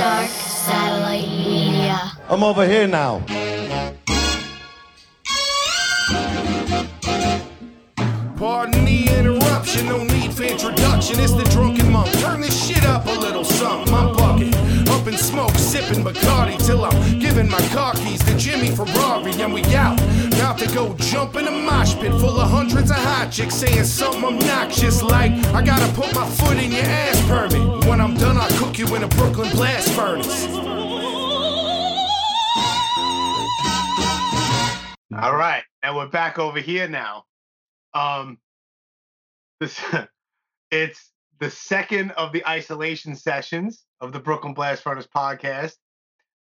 Dark Satellite Media. I'm over here now. Interruption, no need for introduction. It's the drunken monk. Turn this shit up a little something. I'm bucket, up in smoke, sipping Bacardi till I'm giving my car keys to Jimmy Ferrari, and we out. About to go jump in a mosh pit full of hundreds of hot chicks saying something obnoxious like, I gotta put my foot in your ass permit. When I'm done, I'll cook you in a Brooklyn blast furnace. All right, and we're back over here now. Um, this it's the second of the isolation sessions of the Brooklyn Blast Furnace podcast,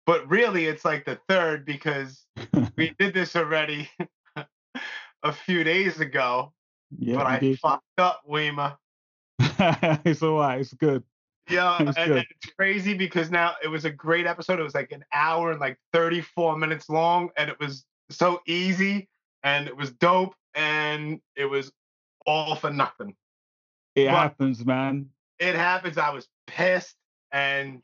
but really it's like the third because we did this already a few days ago. Yeah, but I did. fucked up, Wema. it's all right. It's good. Yeah, and, It's and good. it's crazy because now it was a great episode. It was like an hour and like 34 minutes long, and it was so easy and it was dope and it was all for nothing. It But- happens, man. It happens. I was pissed, and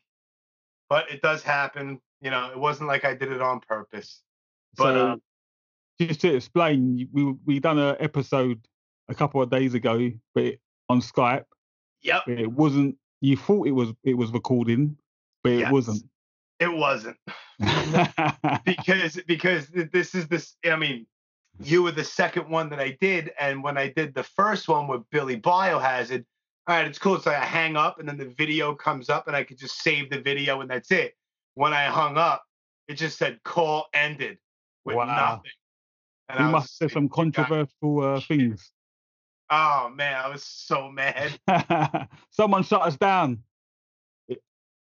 but it does happen. You know, it wasn't like I did it on purpose. But so, uh, just to explain, we we done an episode a couple of days ago, but it, on Skype. yep, it wasn't. You thought it was it was recording, but it Yes. wasn't. it wasn't because because this is this. I mean, you were the second one that I did, and when I did the first one with Billy Biohazard, all right, it's cool. So I hang up, and then the video comes up, and I could just save the video, and that's it. When I hung up, it just said call ended with Wow. nothing. And we I must like, some controversial uh, things. Oh man, I was so mad. Someone shut us down.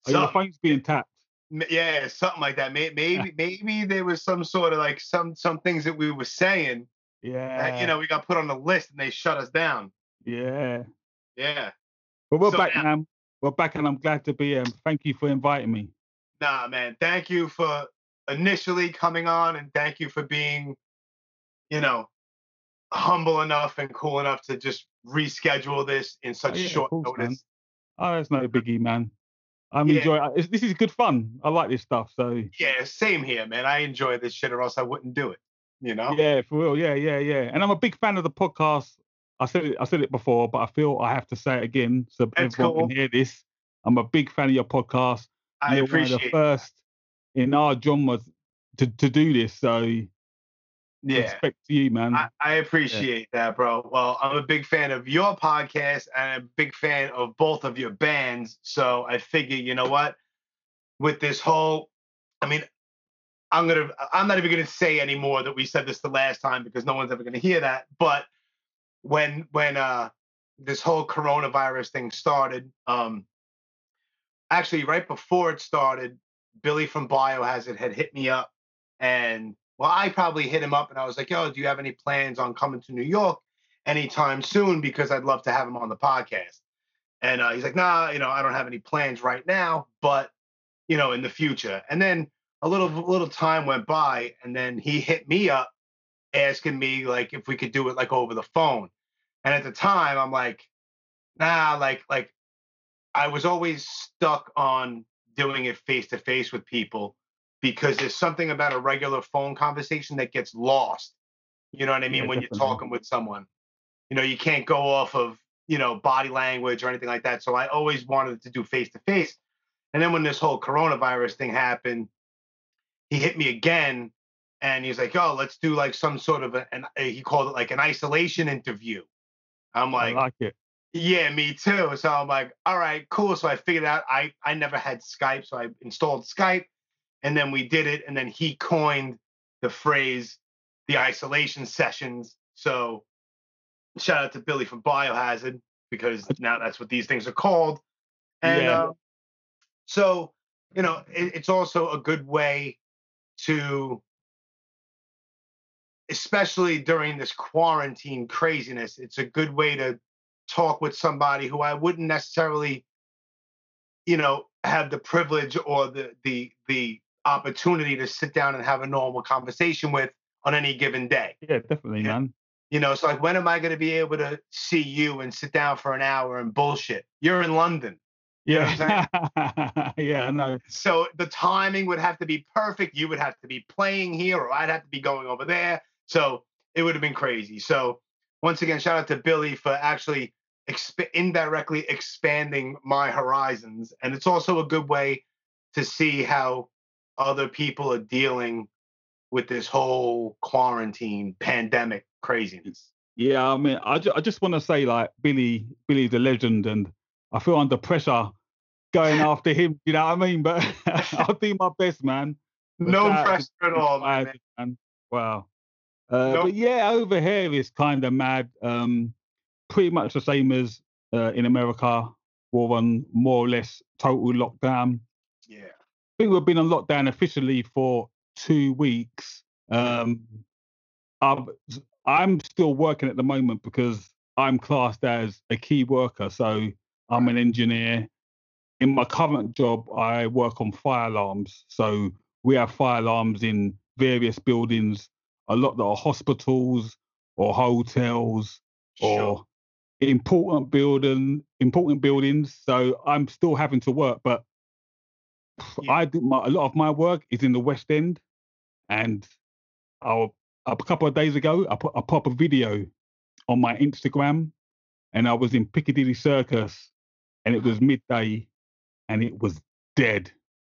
Are your phones being tapped? Yeah, something like that. May- Maybe maybe there was some sort of like some some things that we were saying Yeah. that you know we got put on the list and they shut us down. Yeah. Yeah. But we're So back now- now. We're back, and I'm glad to be here. Thank you for inviting me. Nah, man. Thank you for initially coming on and thank you for being, you know, humble enough and cool enough to just reschedule this in such Oh, yeah, short course, man. notice. Oh, it's no biggie, man. I'm Yeah. enjoying. It's, this is good fun. I like this stuff. So Yeah, same here, man. I enjoy this shit or else I wouldn't do it. You know? yeah, for real. Yeah, yeah, yeah. And I'm a big fan of the podcast. I said it. I said it before, but I feel I have to say it again so That's everyone cool. can hear this. I'm a big fan of your podcast. I You're one appreciate of the it. first in our genres to, to do this. So Yeah. respect to you, man. I, I appreciate that, bro. Well, I'm a big fan of your podcast and a big fan of both of your bands. So I figure, you know what? With this whole, I mean, I'm gonna, I'm not even gonna say anymore that we said this the last time because no one's ever gonna hear that. But when, when uh, this whole coronavirus thing started, um, actually right before it started, Billy from Biohazard had hit me up and well, I probably hit him up and I was like, yo, do you have any plans on coming to New York anytime soon? Because I'd love to have him on the podcast. And uh, he's like, nah, you know, I don't have any plans right now, but you know, in the future. And then a little little time went by, and then he hit me up asking me like if we could do it like over the phone. And at the time, I'm like, nah, like like I was always stuck on doing it face to face with people because there's something about a regular phone conversation that gets lost. You know what I mean? Yeah, when definitely. you're talking with someone, you know, you can't go off of, you know, body language or anything like that. So I always wanted to do face to face. And then when this whole coronavirus thing happened, he hit me again and he's like, oh, let's do like some sort of a, an, he called it like an isolation interview. I'm I like, like it. yeah, me too. So I'm like, all right, cool. So I figured out I I never had Skype, so I installed Skype, and then we did it. And then he coined the phrase the isolation sessions. So shout out to Billy from Biohazard because now that's what these things are called. And Yeah. uh, so you know, it, it's also a good way to especially during this quarantine craziness, it's a good way to talk with somebody who I wouldn't necessarily, you know, have the privilege or the the the opportunity to sit down and have a normal conversation with on any given day. Yeah, definitely, Yeah. man. You know, so like when am I going to be able to see you and sit down for an hour and bullshit? You're in London. You know Yeah, yeah, I know. So the timing would have to be perfect. You would have to be playing here, or I'd have to be going over there. So it would have been crazy. So once again, shout out to Billy for actually exp- indirectly expanding my horizons, and it's also a good way to see how other people are dealing with this whole quarantine pandemic craziness. Yeah, I mean, I, ju- I just want to say, like, Billy, Billy's a legend, and I feel under pressure going after him. You know what I mean? But I'll do my best, man. But No to pressure at all, man. Man. Wow. Uh, Nope. But yeah, over here it's kind of mad. Um, pretty much the same as uh, in America. We're on more or less total lockdown. Yeah. Think we've been on lockdown officially for two weeks. Um, I'm, I'm still working at the moment because I'm classed as a key worker. So I'm an engineer. In my current job, I work on fire alarms. So we have fire alarms in various buildings, a lot that are hospitals or hotels Sure. or important building important buildings. So I'm still having to work, but Yeah. I do my a lot of my work is in the West End, and I'll a couple of days ago I put I put up a video on my Instagram, and I was in Piccadilly Circus, and it was midday, and it was dead.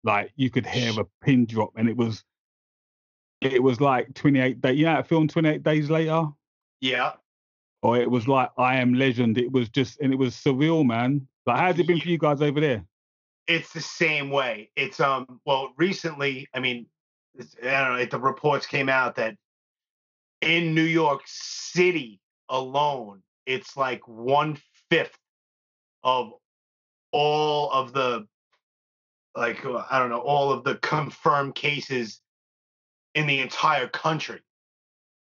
Like you could hear a pin drop, and it was it was like 28 days. You know that film 28 Days Later? Yeah. Or it was like I Am Legend. It was just and it was surreal, man. Like how's it been for you guys over there? It's the same way. It's um well recently, I mean, it's, I don't know, the reports came out that in New York City alone, it's like one fifth of all of the like uh, I don't know, all of the confirmed cases in the entire country.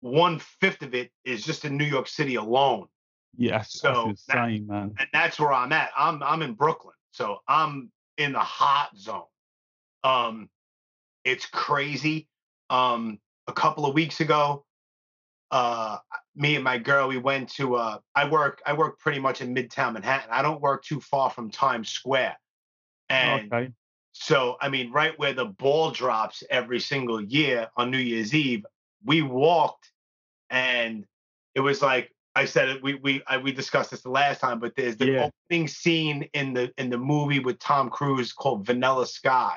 One fifth of it is just in New York City alone Yes, So, that's that- man. and that's where I'm at. I'm I'm in Brooklyn, so I'm in the hot zone. Um, it's crazy. Um, a couple of weeks ago, uh, me and my girl we went to. Uh, I work I work pretty much in Midtown Manhattan. I don't work too far from Times Square, and okay. so I mean, right where the ball drops every single year on New Year's Eve, we walked, and it was like I said it. We we I, we discussed this the last time, but there's the Yeah. opening scene in the in the movie with Tom Cruise called Vanilla Sky,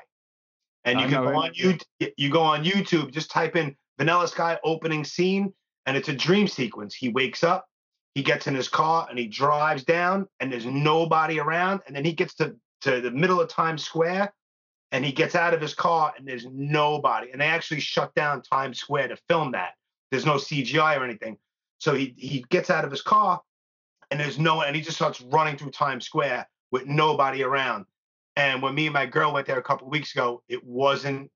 and you I can go on YouTube. You go on YouTube, just type in Vanilla Sky opening scene, and it's a dream sequence. He wakes up, he gets in his car, and he drives down, and there's nobody around, and then he gets to to the middle of Times Square, and he gets out of his car, and there's nobody, and they actually shut down Times Square to film that. There's no CGI or anything. So he he gets out of his car, and there's no, one, and he just starts running through Times Square with nobody around. And when me and my girl went there a couple weeks ago, it wasn't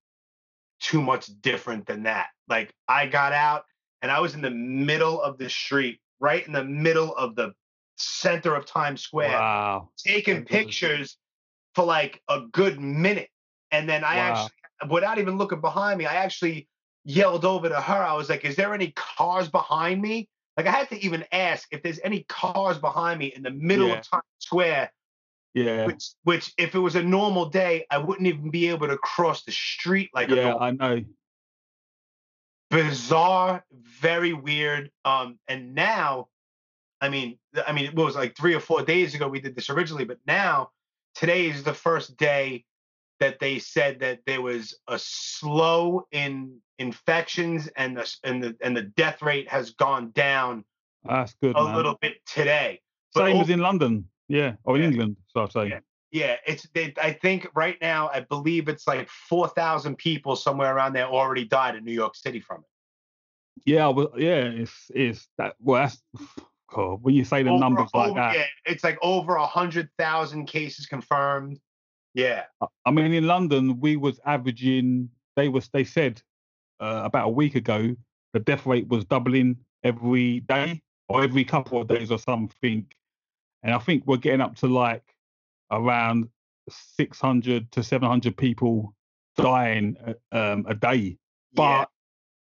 too much different than that. Like I got out and I was in the middle of the street, right in the middle of the center of Times Square, Wow. taking pictures for like a good minute. And then I Wow. actually, without even looking behind me, I actually yelled over to her. I was like, Is there any cars behind me? Like, I had to even ask if there's any cars behind me in the middle Yeah. of Times Square, Yeah. which, which, if it was a normal day, I wouldn't even be able to cross the street like a yeah, I know. bizarre, very weird. Um, and now, I mean, I mean, it was like three or four days ago we did this originally, but now today is the first day that they said that there was a slow in infections and the and the and the death rate has gone down That's good, a man. little bit today. But Same o- as in London. Yeah. Or in Yeah. England, so I say. Yeah. Yeah, it's. They, I think right now, I believe it's like four thousand people somewhere around there already died in New York City from it. Yeah, well, yeah, it's it's that. Well, that's God, when you say the Over- numbers like that. Yeah, it's like over a hundred thousand cases confirmed. Yeah, I- mean, in London, we was averaging. They was they said uh, about a week ago the death rate was doubling every day or every couple of days or something, and I think we're getting up to like around 600 to 700 people dying uh, um, a day. yeah, But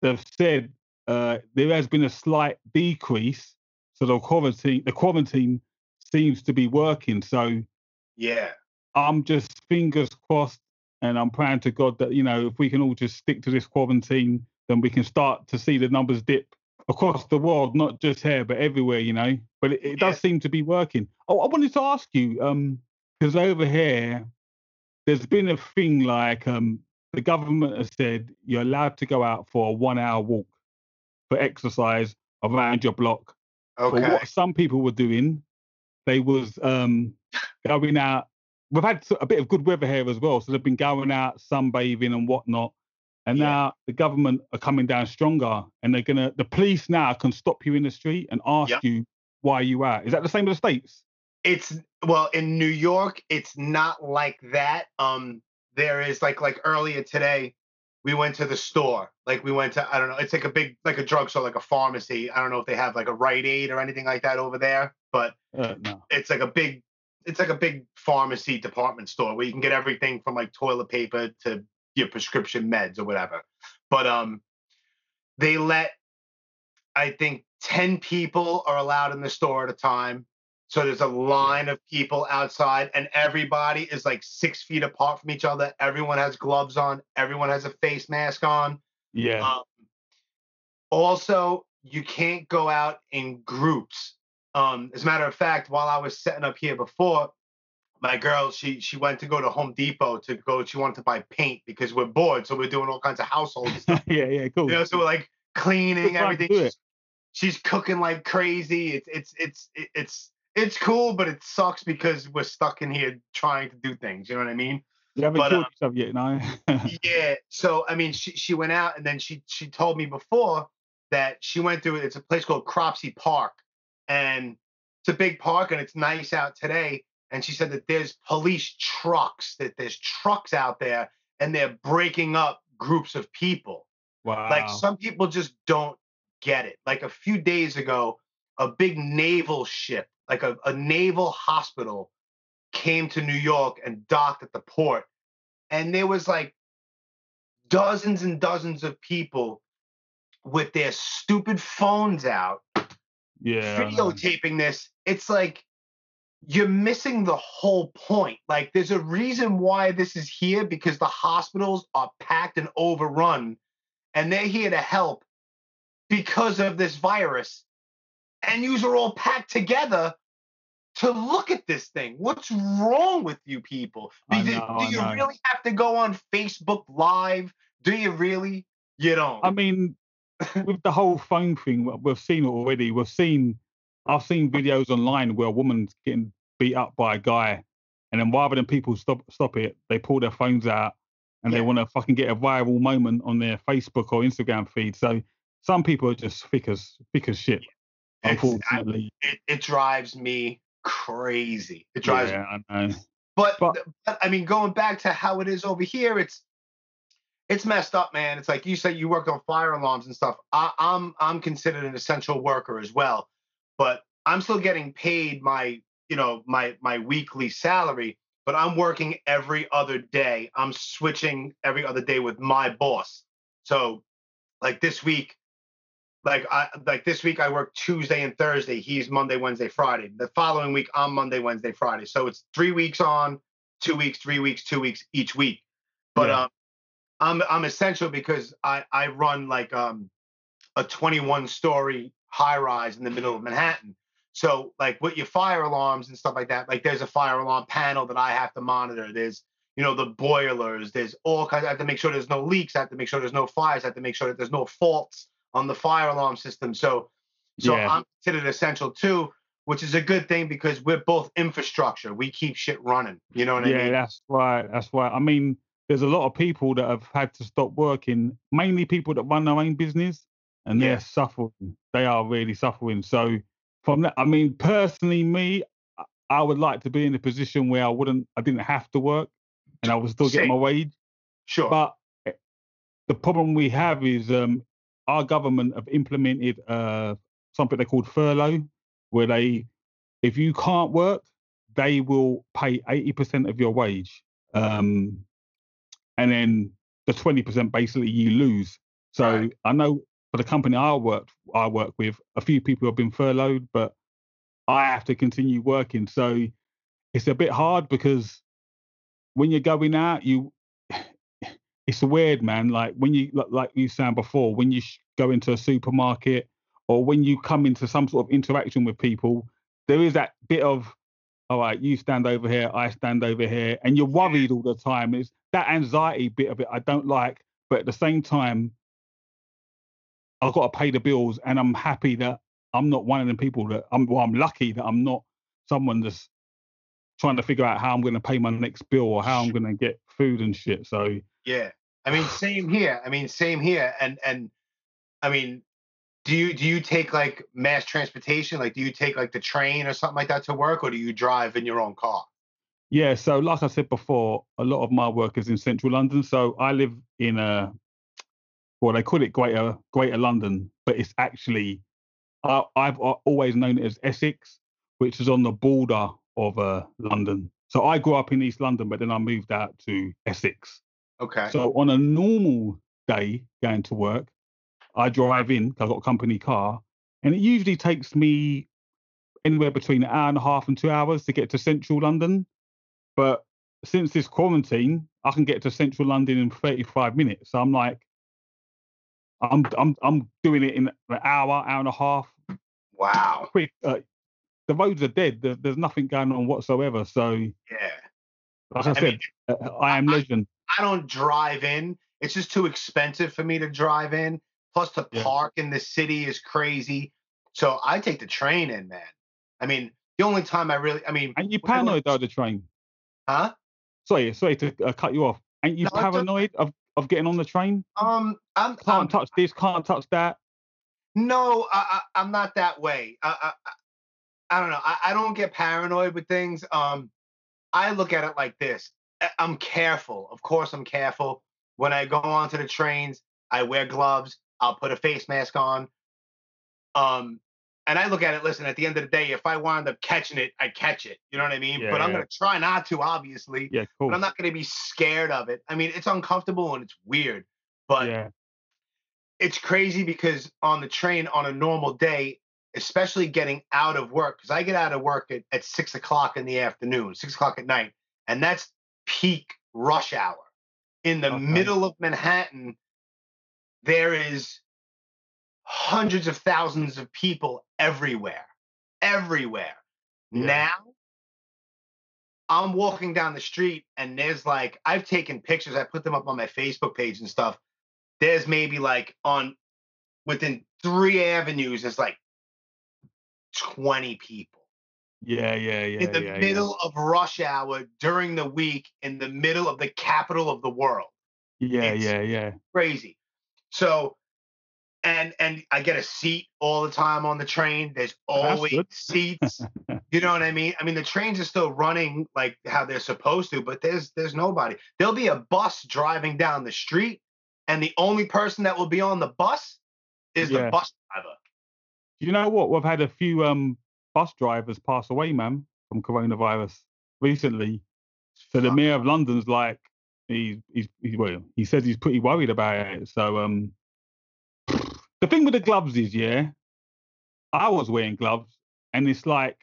they've said uh, there has been a slight decrease, so the quarantine the quarantine seems to be working. So yeah. I'm just fingers crossed, and I'm praying to God that you know if we can all just stick to this quarantine, then we can start to see the numbers dip across the world, not just here but everywhere. You know, but it, it does seem to be working. Oh, I wanted to ask you, um, because over here, there's been a thing like um, the government has said you're allowed to go out for a one-hour walk for exercise around your block. But Okay. what some people were doing, they was um, going out. We've had a bit of good weather here as well, so they've been going out sunbathing and whatnot. And Yeah. now the government are coming down stronger, and they're gonna. The police now can stop you in the street and ask Yep. you why you out. Is that the same as the states? It's well in New York, it's not like that. Um, there is like like earlier today, we went to the store. Like we went to I don't know. It's like a big like a drugstore, like a pharmacy. I don't know if they have like a Rite Aid or anything like that over there, but Uh, no. it's like a big it's like a big pharmacy department store where you can get everything from like toilet paper to your prescription meds or whatever. But um they let I think 10 people are allowed in the store at a time. So there's a line of people outside and everybody is like six feet apart from each other. Everyone has gloves on, everyone has a face mask on. Yeah. Um, also, you can't go out in groups. Um, as a matter of fact, while I was setting up here before, my girl she she went to go to Home Depot to go. She wanted to buy paint because we're bored, so we're doing all kinds of household stuff. yeah. Yeah. Cool. you know, so we're like cleaning everything. She's, she's cooking like crazy. It's it's it's it's it's cool, but it sucks because we're stuck in here trying to do things. You know what I mean? You haven't but, killed uh, yourself yet, no? yeah. So I mean, she she went out and then she she told me before that she went to it's a place called Cropsey Park, and it's a big park and it's nice out today. And she said that there's police trucks, that there's trucks out there, and they're breaking up groups of people. wow. Like some people just don't get it. Like a few days ago, a big naval ship, like a, a naval hospital, came to New York and docked at the port. And there was like dozens and dozens of people with their stupid phones out yeah. Videotaping this. It's like you're missing the whole point. Like there's a reason why this is here because the hospitals are packed and overrun and they're here to help because of this virus. And yous are all packed together to look at this thing. What's wrong with you people? I Do, know, do you really have to go on Facebook Live? Do you really? You don't. I mean, with the whole phone thing, we- we've seen it already. We've seen, I've seen videos online where a woman's getting beat up by a guy, and then rather than people stop stop it, they pull their phones out and they want to fucking get a viral moment on their Facebook or Instagram feed. So some people are just thick as thick as shit. I- Unfortunately, it, it drives me crazy. It drives yeah, I know. But, But- but I mean, going back to how it is over here, it's it's messed up, man. It's like you said, you work on fire alarms and stuff. I, I'm I'm considered an essential worker as well, but I'm still getting paid my you know my my weekly salary. But I'm working every other day. I'm switching every other day with my boss. So, like this week, like I like this week I work Tuesday and Thursday. He's Monday, Wednesday, Friday. The following week I'm Monday, Wednesday, Friday. So it's three weeks on, two weeks, three weeks, two weeks each week. But Yeah. um, I'm I'm essential because I I run like um a 21 story high rise in the middle of Manhattan. So like with your fire alarms and stuff like that, like there's a fire alarm panel that I have to monitor. There's you know the boilers. There's all kinds. I have to make sure there's no leaks. I have to make sure there's no fires. I have to make sure that there's no faults on the fire alarm system. So so Yeah. I'm considered essential too, which is a good thing because we're both infrastructure. We keep shit running. You know what yeah, I mean? Yeah, that's right. That's right. I mean, there's a lot of people that have had to stop working, mainly people that run their own business, and they're suffering. They are really suffering. So, from that, I mean, personally, me, I- I would like to be in a position where I wouldn't, I didn't have to work, and I would still get my wage. Sure. But eh, the problem we have is um, our government have implemented uh, something they called furlough, where they, if you can't work, they will pay 80% of your wage. Um, and then the 20% basically you lose. So Right. I know for the company I work I work with, a few people have been furloughed, but I have to continue working. So it's a bit hard because when you're going out, you it's weird, man. Like when you like, like you said before, when you go into a supermarket or when you come into some sort of interaction with people, there is that bit of all right, you stand over here, I stand over here, and you're worried all the time. It's that anxiety bit of it I don't like, but at the same time, I've got to pay the bills, and I'm happy that I'm not one of the people that I'm. Well, I'm lucky that I'm not someone that's trying to figure out how I'm going to pay my next bill or how I'm going to get food and shit. So Yeah. I mean, same here. I mean, same here. And and I mean, do you do you take like mass transportation? Like, do you take like the train or something like that to work, or do you drive in your own car? Yeah, so like I said before, a lot of my work is in central London. So I live in a well, they call it Greater Greater London, but it's actually I, I've always known it as Essex, which is on the border of uh, London. So I grew up in East London, but then I moved out to Essex. Okay. So on a normal day going to work, I drive in 'cause I've got a company car, and it usually takes me anywhere between an hour and a half and two hours to get to central London. But since this quarantine, I can get to central London in 35 minutes. So I'm like, I'm I'm I'm doing it in an hour, hour and a half. wow. Quick, uh, the roads are dead. There, there's nothing going on whatsoever. So, like Yeah. I I said, mean, uh, I am I- legend. I don't drive in. It's just too expensive for me to drive in. Plus, to Yeah. park in the city is crazy. So I take the train in, man. I mean, the only time I really, I mean, And you I paranoid though the train. Huh? Sorry, sorry to uh, cut you off. Ain't you No, paranoid of, of getting on the train? Um, I'm, Can't I'm touch this, can't touch that. No, I, I, I'm not that way. I, I, I- don't know. I, I don't get paranoid with things. Um, I look at it like this. I'm careful. Of course, I'm careful. When I go onto the trains, I wear gloves. I'll put a face mask on. Um, and I look at it. Listen, at the end of the day, if I wind up catching it, I catch it. You know what I mean? but I'm Yeah. gonna try not to, obviously. Yeah, cool. But I'm not gonna be scared of it. I mean, it's uncomfortable and it's weird. But yeah, it's crazy because on the train on a normal day, especially getting out of work, because I get out of work at, at six o'clock in the afternoon, six o'clock at night, and that's peak rush hour. In the Okay. middle of Manhattan, there is hundreds of thousands of people everywhere, everywhere. Yeah. Now, I'm walking down the street and there's like, I've taken pictures, I put them up on my Facebook page and stuff. There's maybe like on within three avenues, there's like 20 people yeah, yeah, yeah. in the yeah, yeah. middle of rush hour during the week in the middle of the capital of the world. Yeah, it's- yeah, yeah. Crazy. So, and and I get a seat all the time on the train. There's always seats. You know what I mean? I mean, the trains are still running like how they're supposed to, but there's there's nobody. There'll be a bus driving down the street, and the only person that will be on the bus is the bus driver. Do You know what? We've had a few um bus drivers pass away, man, from coronavirus recently. So the mayor of London's like, he's he's, he's well, he says he's pretty worried about it. So um, the thing with the gloves is, yeah, I was wearing gloves, and it's like,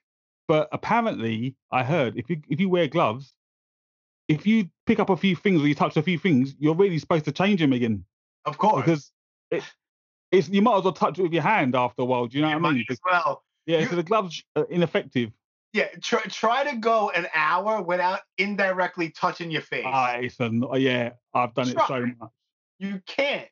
but apparently I heard if you if you wear gloves, if you pick up a few things or you touch a few things, you're really supposed to change them again Of course. because it, it's you might as well touch it with your hand after a while. Do you know You what I mean? as well. Yeah, You- so the gloves are ineffective. Yeah, try, try to go an hour without indirectly touching your face. Ah, it's a, yeah, I've done it so much. you can't.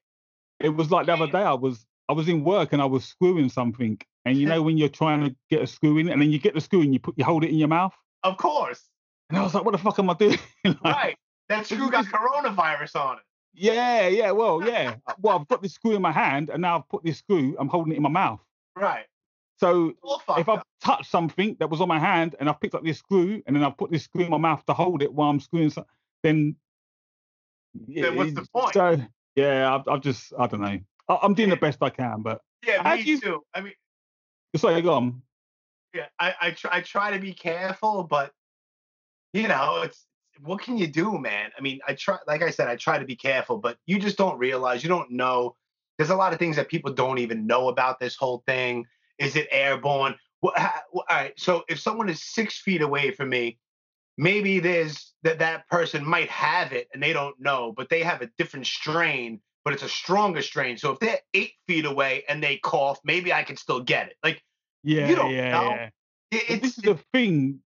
It was like the other day. I was I was in work and I was screwing something, and you know when you're trying to get a screw in, and then you get the screw and you put you hold it in your mouth, Of course. and I was like, what the fuck am I doing? Like, Right. That screw got coronavirus on it. Yeah, yeah, well, yeah. Uh, well, I've got this screw in my hand, and now I've put this screw. I'm holding it in my mouth. Right. So if I've touched something that was on my hand and I've picked up this screw and then I've put this screw in my mouth to hold it while I'm screwing, so, then Then what's the point? So yeah, I've, I've just I don't know. I, I'm doing the best I can, but Yeah, me you- too. I mean, sorry, go on. yeah, I, I try I try to be careful, but you know, it's what can you do, man? I mean, I try like I said, I try to be careful, but you just don't realize, you don't know. There's a lot of things that people don't even know about this whole thing. Is it airborne? What, ha, wh- all right, so if someone is six feet away from me maybe there's that that person might have it and they don't know, but they have a different strain, but it's a stronger strain. So if they're eight feet away and they cough, maybe I can still get it. Like Yeah, you don't yeah, know. yeah. it, this is the thing,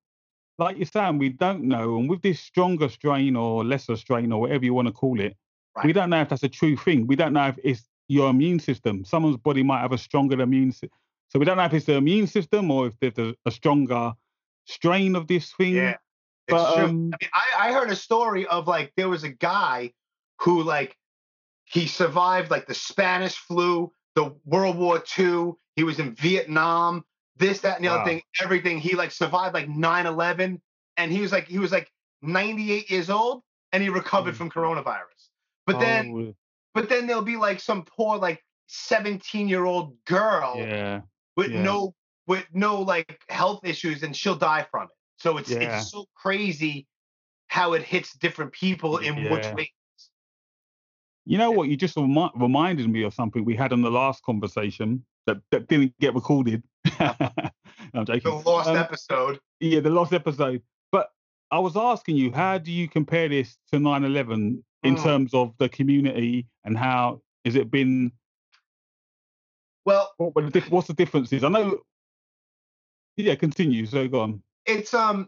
like you're saying, we don't know. And with this stronger strain or lesser strain or whatever you want to call it, we don't know if that's a true thing. We don't know if it's your immune system. Someone's body might have a stronger immune system. So we don't know if it's the immune system or if there's a, stronger strain of this thing. yeah. It's But true. um, I mean, I, I heard a story of like there was a guy who like he survived like the Spanish flu, the World War II. He was in Vietnam, this, that, and the Wow. other thing, everything. He like survived like 9-11. And he was like, he was like 98 years old and he recovered Mm. from coronavirus. But then oh, but then there'll be like some poor like 17 year old girl yeah, with yeah. no with no like health issues and she'll die from it. So it's Yeah. it's so crazy how it hits different people in which way. You know what? You just remi- reminded me of something we had in the last conversation that, that didn't get recorded. I'm joking. The lost Um, episode. Yeah, the last episode. But I was asking you, how do you compare this to 9 11 in Mm. terms of the community and how has it been? Well, What, what the dif- what's the differences? I know. Yeah, continue. So go on. it's um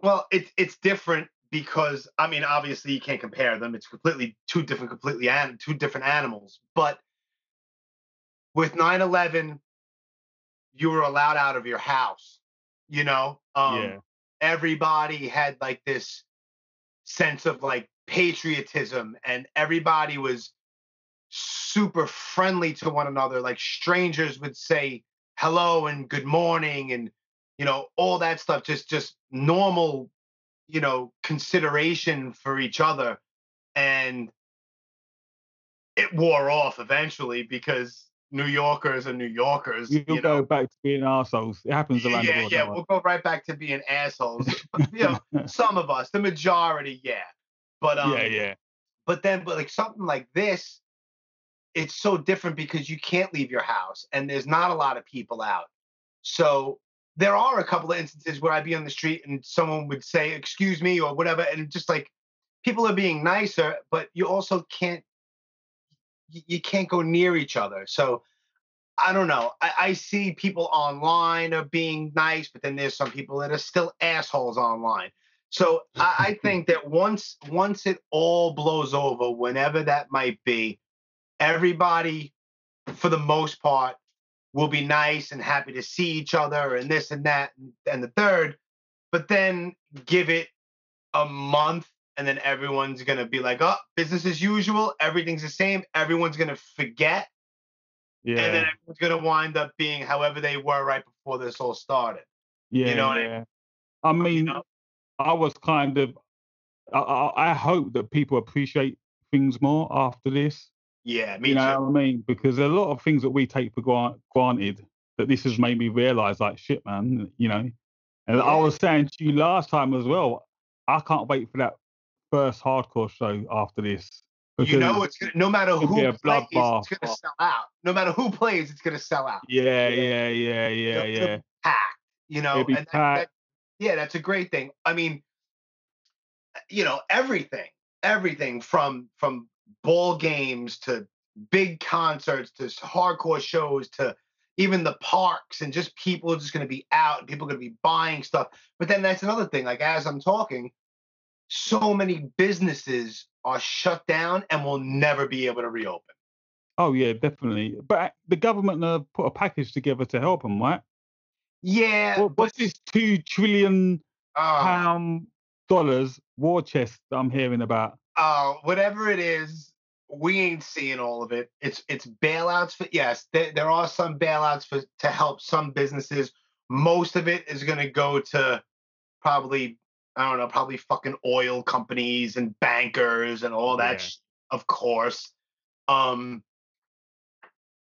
well, it's it's different because I mean, obviously you can't compare them. It's completely two different, completely an, two different animals. But with 9-11, you were allowed out of your house. You know, um, yeah. everybody had like this sense of like patriotism and everybody was super friendly to one another like strangers would say hello and good morning and you know all that stuff just just normal you know consideration for each other and it wore off eventually because new yorkers are new yorkers You'll you go know back to being assholes. It happens around the yeah, world. yeah, don't we'll go right back to being assholes. You know, some of us, the majority, yeah. But um, yeah, yeah. but then, but like something like this, it's so different because you can't leave your house and there's not a lot of people out. So there are a couple of instances where I'd be on the street and someone would say, "Excuse me" or whatever, and just like people are being nicer, but you also can't you, can't go near each other. So I don't know. I, I see people online are being nice, but then there's some people that are still assholes online. So I, I think that once once it all blows over, whenever that might be, everybody, for the most part, will be nice and happy to see each other and this and that and, the third. But then give it a month and then everyone's gonna be like, oh, business as usual, everything's the same, everyone's gonna forget Yeah. and then everyone's gonna wind up being however they were right before this all started. Yeah, know what I- yeah. I mean, know? I was kind of. I, I, I hope that people appreciate things more after this. Yeah, me you know too. what I mean? Because a lot of things that we take for granted, that this has made me realize, like, shit, man. You know, and I was saying to you last time as well. I can't wait for that first hardcore show after this. You know, it's gonna, no matter who plays, bloodbath. it's gonna sell out. No matter who plays, it's gonna sell out. Yeah, Yeah. yeah, yeah, yeah, yeah. packed. You know, and that- that- yeah, that's a great thing. I mean, you know, everything, everything from from ball games to big concerts to hardcore shows to even the parks and just people are just going to be out people are going to be buying stuff. But then that's another thing. Like as I'm talking, so many businesses are shut down and will never be able to reopen. Oh yeah, definitely. But the government uh, put a package together to help them, right? Yeah, What, what's this two trillion uh, pound dollars war chest that I'm hearing about? Uh, whatever it is, we ain't seeing all of it. It's it's bailouts for yes, there, there are some bailouts for to help some businesses. Most of it is going to go to probably I don't know, probably fucking oil companies and bankers and all that, Yeah. sh- of course. Um,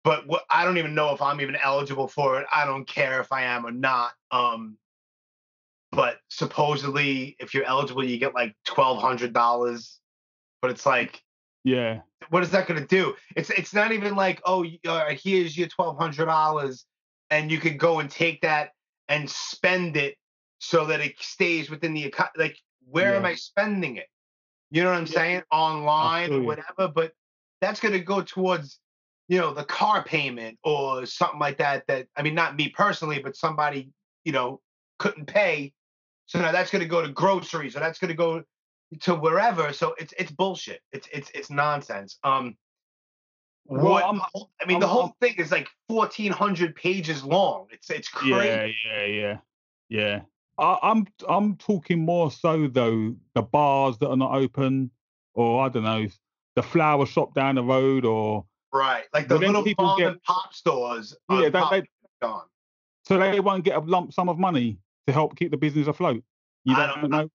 but what I don't even know if I'm even eligible for it. I don't care if I am or not. Um, but supposedly, if you're eligible, you get like twelve hundred dollars. But it's like, Yeah, what is that going to do? It's it's not even like, oh, uh, here's your twelve hundred dollars, and you could go and take that and spend it so that it stays within the eco- like where am I spending it? You know what I'm Yeah. saying? Online or whatever, but that's going to go towards you know the car payment or something like that that I mean not me personally but somebody you know couldn't pay so now that's going to go to groceries or that's going to go to wherever so it's it's bullshit it's it's it's nonsense um Well, what I'm- I mean the I'm- whole thing is like 1400 pages long it's it's crazy Yeah, yeah, yeah, yeah. I, I'm I'm talking more so though the bars that are not open, or I don't know, the flower shop down the road, or right like the little people mom get- and pop stores yeah, they, top they, gone. so they won't get a lump sum of money to help keep the business afloat. You don't, don't- know.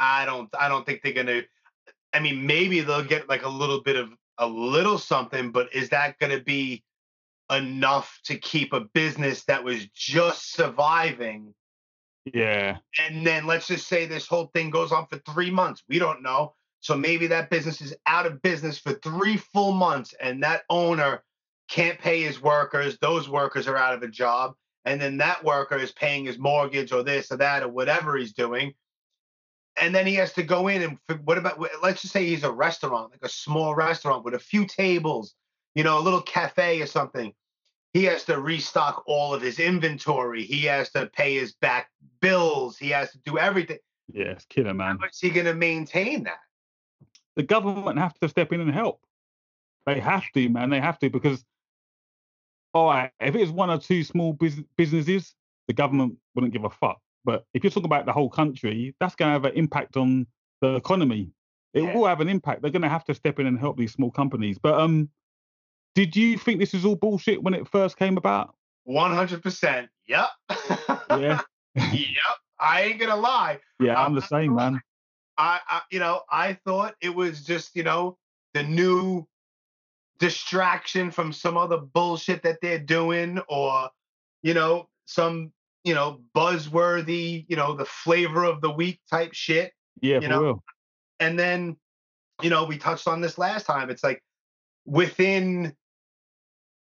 I don't I don't think they're gonna I mean maybe they'll get like a little bit of a little something, but is that gonna be enough to keep a business that was just surviving? Yeah, And then let's just say this whole thing goes on for three months. We don't know. So maybe that business is out of business for three full months and that owner can't pay his workers. Those workers are out of a job. And then that worker is paying his mortgage or this or that or whatever he's doing. And then he has to go in and what about, let's just say he's a restaurant, like a small restaurant with a few tables, you know, a little cafe or something. He has to restock all of his inventory. He has to pay his back bills. He has to do everything. yeah, it's killer, man. How is he going to maintain that? the government have to step in and help. They have to, man. They have to because, all right, if it's one or two small bus- businesses, the government wouldn't give a fuck. But if you're talking about the whole country, that's going to have an impact on the economy. It Yeah. will have an impact. They're going to have to step in and help these small companies. But um, did you think this was all bullshit when it first came about? 100%. Yep. Yeah, yep. I ain't going to lie. yeah, I'm I'm the same, gonna man. I, I, you know, I thought it was just, you know, the new distraction from some other bullshit that they're doing or, you know, some, you know, buzzworthy, you know, the flavor of the week type shit. Yeah, you for know, real. And then, you know, we touched on this last time. It's like within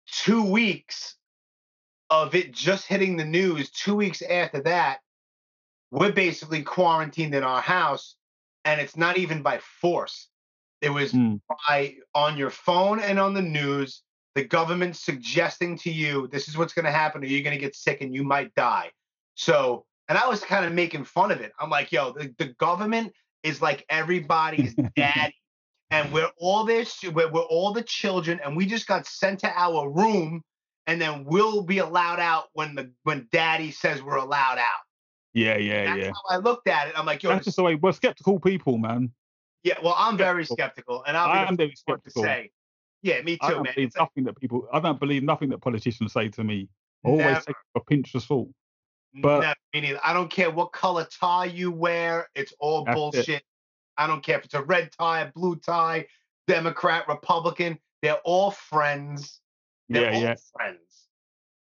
two weeks of it just hitting the news, two weeks after that, we're basically quarantined in our house. And it's not even by force. It was Mm. by on your phone and on the news, the government suggesting to you, this is what's going to happen, or you're going to get sick and you might die. So, and I was kind of making fun of it. I'm like, yo, the, the government is like everybody's daddy. And we're all this, we're, we're all the children, and we just got sent to our room, and then we'll be allowed out when the when daddy says we're allowed out. Yeah, yeah, That's yeah. how I looked at it. I'm like, yo, That's just the way we're skeptical people, man. yeah, well, I'm very skeptical. skeptical, and I'll I be am very one to skeptical. say, yeah, me too, I don't man. believe It's like, nothing that people. I don't believe nothing that politicians say to me. I always never, take a pinch of salt. but- never. I don't care what color tie you wear. It's all That's it. bullshit. I don't care if it's a red tie, a blue tie, Democrat, Republican. They're all friends. They're Yeah, all yeah. friends.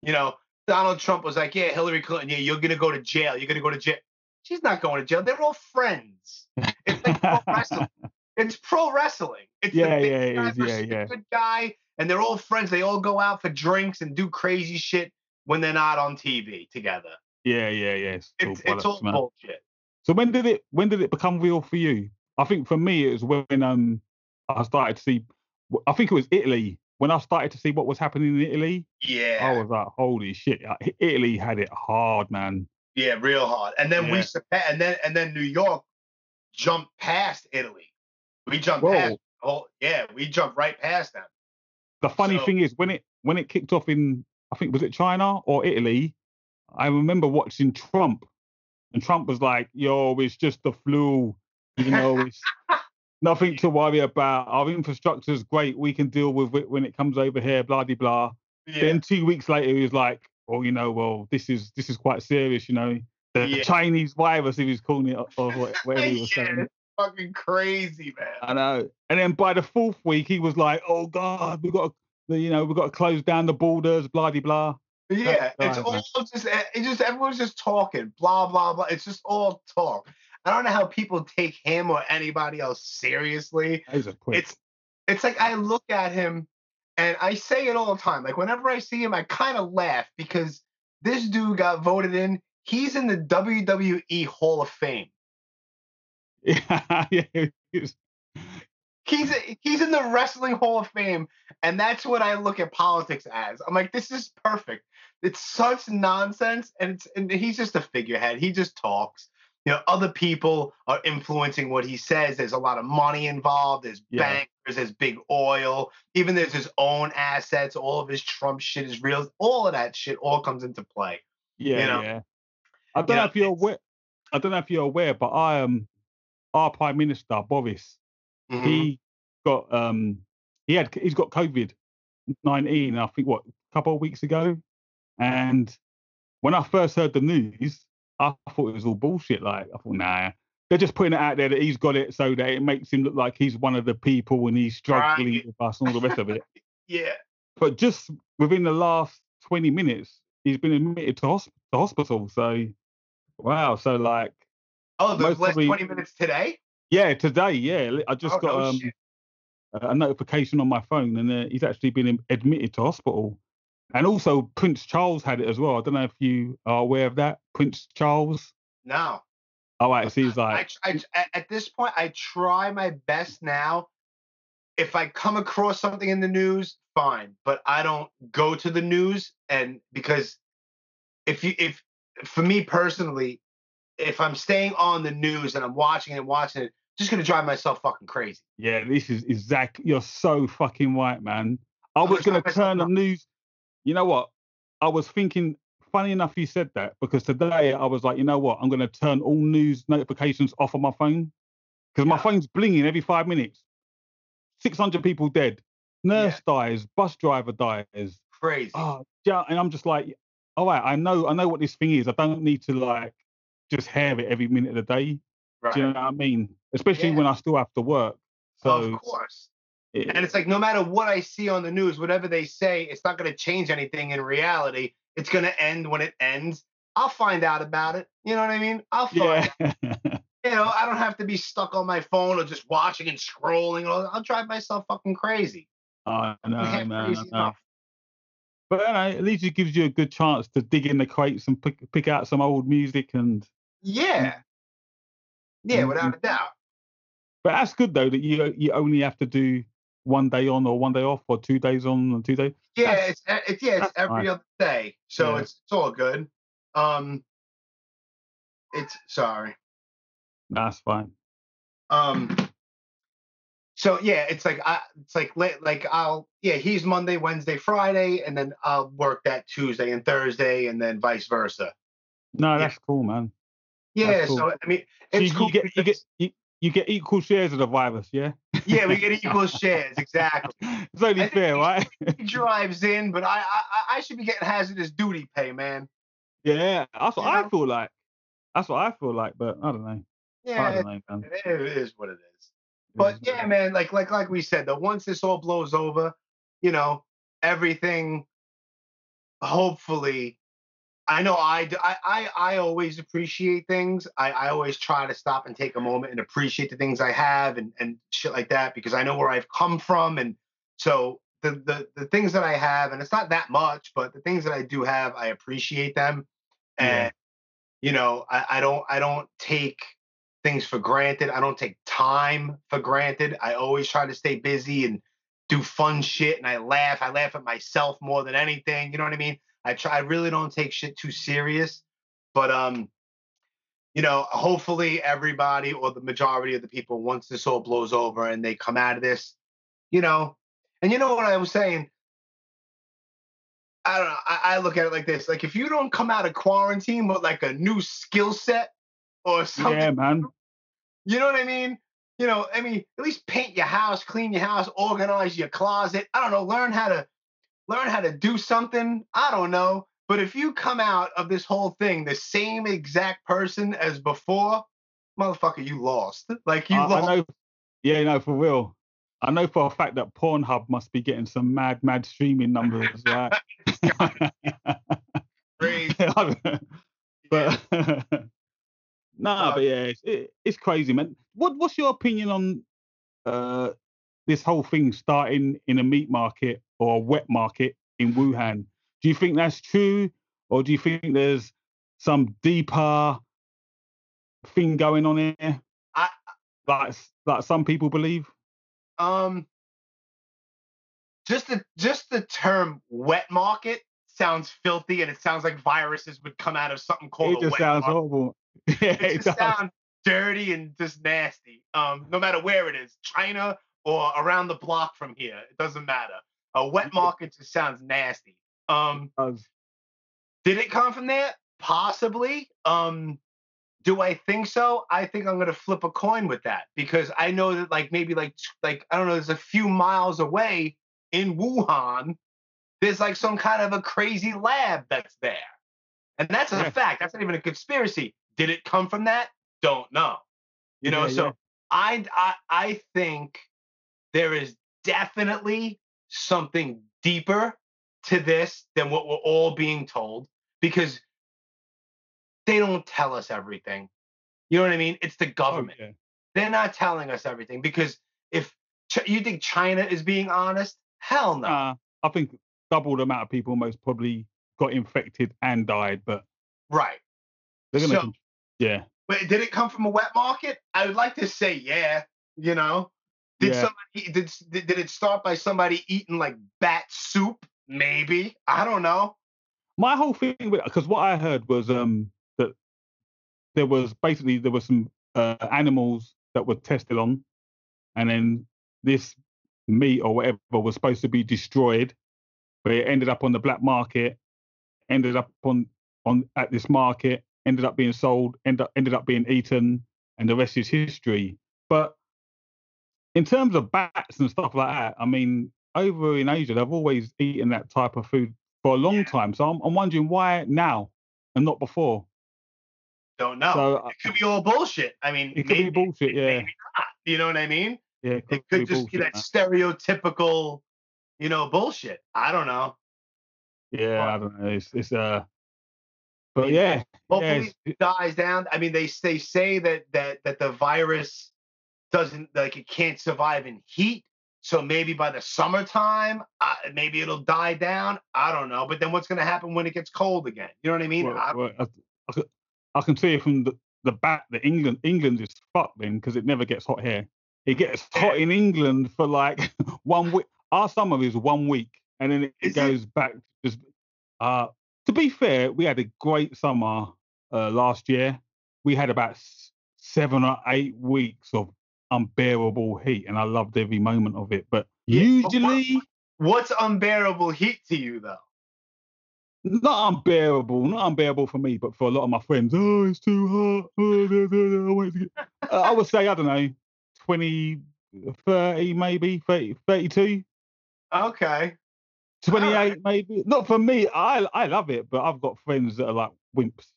You know, Donald Trump was like, yeah, Hillary Clinton, yeah, you're gonna go to jail. You're gonna go to jail. She's not going to jail. They're all friends. It's like pro wrestling. It's pro wrestling. It's Yeah, the big yeah, guy is. Yeah, yeah. good guy, and they're all friends. They all go out for drinks and do crazy shit when they're not on TV together. yeah, yeah, yeah. It's, all It's it's all bullshit. So when did it? When did it become real for you? I think for me it was when um I started to see. I think it was Italy when I started to see what was happening in Italy. Yeah, I was like, holy shit! Italy had it hard, man. yeah, real hard. And then we Yeah. surpa- and then and then New York jumped past Italy. We jumped Whoa. past. Oh yeah, we jumped right past them. The funny So- thing is when it when it kicked off in I think was it China or Italy. I remember watching Trump, and Trump was like, "Yo, it's just the flu. You know, it's nothing to worry about. Our infrastructure's great. We can deal with it when it comes over here. Blah de blah." Yeah, Then two weeks later, he was like, "Oh, you know, well, this is this is quite serious. You know, the Yeah. Chinese virus." He was calling it, or whatever he was Yeah, saying. Fucking crazy, man. I know. And then by the fourth week, he was like, "Oh God, we got to, you know, we got to close down the borders." Blah de blah. Yeah, it's right, all man. just eh, it's just everyone's just talking, blah blah blah. It's just all talk. I don't know how people take him or anybody else seriously. He's a prick. It's it's like I look at him and I say it all the time. Like whenever I see him, I kind of laugh because this dude got voted in. he's in the WWE Hall of Fame. Yeah, yeah. He's, He's he's in the Wrestling Hall of Fame, and that's what I look at politics as. I'm like, this is perfect. It's such nonsense, and it's and he's just a figurehead. He just talks. You know, other people are influencing what he says. There's a lot of money involved. There's Yeah. bankers. There's big oil. Even there's his own assets. All of his Trump shit is real. All of that shit all comes into play. yeah, know? yeah. I don't You know know, if you're aware. I don't know if you're aware, but I um, our prime minister Boris, Mhm. he got um, he had he's got COVID nineteen. I think what a couple of weeks ago, and when I first heard the news, I thought it was all bullshit. Like I thought, nah, they're just putting it out there that he's got it so that it makes him look like he's one of the people and he's struggling Right. with us and all the rest of it. yeah. But just within the last 20 minutes, he's been admitted to, hosp- to hospital. So, wow. So, like, Oh, the last probably- 20 minutes today? yeah, today, yeah, I just Oh, got no um, a notification on my phone and uh, he's actually been admitted to hospital. And also, Prince Charles had it as well. I don't know if you are aware of that. Prince Charles. No. Oh, right. So he's like, I, at- at this point, I try my best now. If I come across something in the news, fine, but I don't go to the news, and because if you if for me personally, if I'm staying on the news and I'm watching it and watching it, just gonna drive myself fucking crazy. yeah, this is exactly, you're so fucking right, man. I was gonna going to stop myself turn the news. You know what? I was thinking, funny enough, you said that because today I was like, you know what? I'm going to turn all news notifications off on my phone because my phone's blinging every five minutes. 600 people dead. Nurse dies. Bus driver dies. Crazy. Oh, yeah. And I'm just like, all right, I know, I know what this thing is. I don't need to like just have it every minute of the day. right. Do you know what I mean? Especially Yeah. when I still have to work. So, of course. yeah. And it's like no matter what I see on the news, whatever they say, it's not going to change anything in reality. It's going to end when it ends. I'll find out about it. You know what I mean? I'll find. yeah. You know, I don't have to be stuck on my phone or just watching and scrolling. I'll drive myself fucking crazy. I know, Half man. crazy I know. enough. But you know, at least it gives you a good chance to dig in the crates and pick, pick out some old music and. Yeah. Yeah, Mm, without a doubt. But that's good though that you you only have to do one day on or one day off or two days on and two days. Yeah, That's- it's e- it's yeah, it's every nice. other day. So Yeah. it's it's all good. Um it's sorry. That's fine. Um. So yeah, it's like I, it's like li- like I'll yeah, he's Monday, Wednesday, Friday, and then I'll work that Tuesday and Thursday, and then vice versa. No, Yeah. that's cool, man. Yeah. cool. So I mean, So you, cool. you get you get you, you get equal shares of the virus, yeah. yeah, we get equal shares exactly. it's only I fair, right? He drives in, but I I I- I should be getting hazardous duty pay, man. yeah, that's what You I know? feel like. That's what I feel like, but I don't know. I Yeah, don't know, man. it, it is what it is. But yeah, man, like like like we said, though, once this all blows over, you know, everything. Hopefully, I know I, I, I always appreciate things. I I always try to stop and take a moment and appreciate the things I have and and shit like that because I know where I've come from and so the the the things that I have and it's not that much, but the things that I do have, I appreciate them, Yeah. and you know, I, I don't I don't take things for granted. I don't take time for granted. I always try to stay busy and do fun shit and I laugh. I laugh at myself more than anything. You know what I mean? I try I really don't take shit too serious. But um, you know, hopefully everybody or the majority of the people, once this all blows over and they come out of this, you know, and you know what I was saying? I don't know. I, I look at it like this: like if you don't come out of quarantine with like a new skill set or something, yeah, man. you know what I mean? You know, I mean, at least paint your house, clean your house, organize your closet. I don't know, learn how to learn how to do something. I don't know. But if you come out of this whole thing the same exact person as before, motherfucker, you lost. Like you I, I lost. know. Yeah, no, for real. I know for a fact that Pornhub must be getting some mad, mad streaming numbers, right? Crazy. but nah, but yeah, it's, it, it's crazy, man. What What's your opinion on uh, this whole thing starting in a meat market or a wet market in Wuhan? Do you think that's true, or do you think there's some deeper thing going on here? I- like like some people believe. Um, just the just the term wet market sounds filthy, and it sounds like viruses would come out of something called It just sounds market. horrible. yeah, It it just does. sounds dirty and just nasty. Um, no matter where it is, China or around the block from here, it doesn't matter. A wet market just sounds nasty. Um, did it come from that? Possibly. Um, do I think so? I think I'm gonna flip a coin with that because I know that like maybe like like I don't know, there's a few miles away in Wuhan, there's like some kind of a crazy lab that's there. And that's a Yeah. fact. That's not even a conspiracy. Did it come from that? Don't know. You know, Yeah, so yeah. I, I I think there is definitely something deeper to this than what we're all being told because they don't tell us everything. You know what I mean? It's the Oh, government. yeah. They're not telling us everything because if Ch- you think China is being honest, hell no. Nah, I think double the amount of people most probably got infected and died, but right. they're gonna. So- con- yeah. But did it come from a wet market? I would like to say yeah. You know, did Yeah. somebody did did it start by somebody eating like bat soup? Maybe I don't know. my whole thing with because what I heard was um that there was basically there were some uh, animals that were tested on, and then this meat or whatever was supposed to be destroyed, but it ended up on the black market, ended up on on at this market, ended up being sold, ended up ended up being eaten, and the rest is history. But in terms of bats and stuff like that, I mean, over in Asia, they've always eaten that type of food for a long Yeah. time. So I'm, I'm wondering why now and not before. Don't know. So uh, it could be all bullshit. I mean, it could be maybe, bullshit. Yeah, maybe not. You know what I mean? yeah. It could, It could be just be that stereotypical, you know, bullshit. I don't know. man. Yeah, I don't know. It's it's uh, but mean, yeah, yeah. Hopefully, it's- it dies down. I mean, they they say that that that the virus doesn't like it can't survive in heat. So maybe by the summertime, uh, maybe it'll die down. I don't know. But then what's going to happen when it gets cold again? You know what I mean? well, I- well, I, I, can see it from the the bat that England England is fucked then because it never gets hot here. It gets hot in England for like one week. Our summer is one week, and then it it? goes back. to Just uh, to be fair, we had a great summer uh, last year. We had about seven or eight weeks of unbearable heat, and I loved every moment of it. But Yeah, but what- usually, what's unbearable heat to you, though? not unbearable, not unbearable for me, but for a lot of my friends, oh, it's too hot. Oh, da, da, da, I want to get-" Uh, I would say, I don't know, 20, 30 maybe, 30, 32, Okay. 28 maybe. Not for me. I I love it, but I've got friends that are like wimps.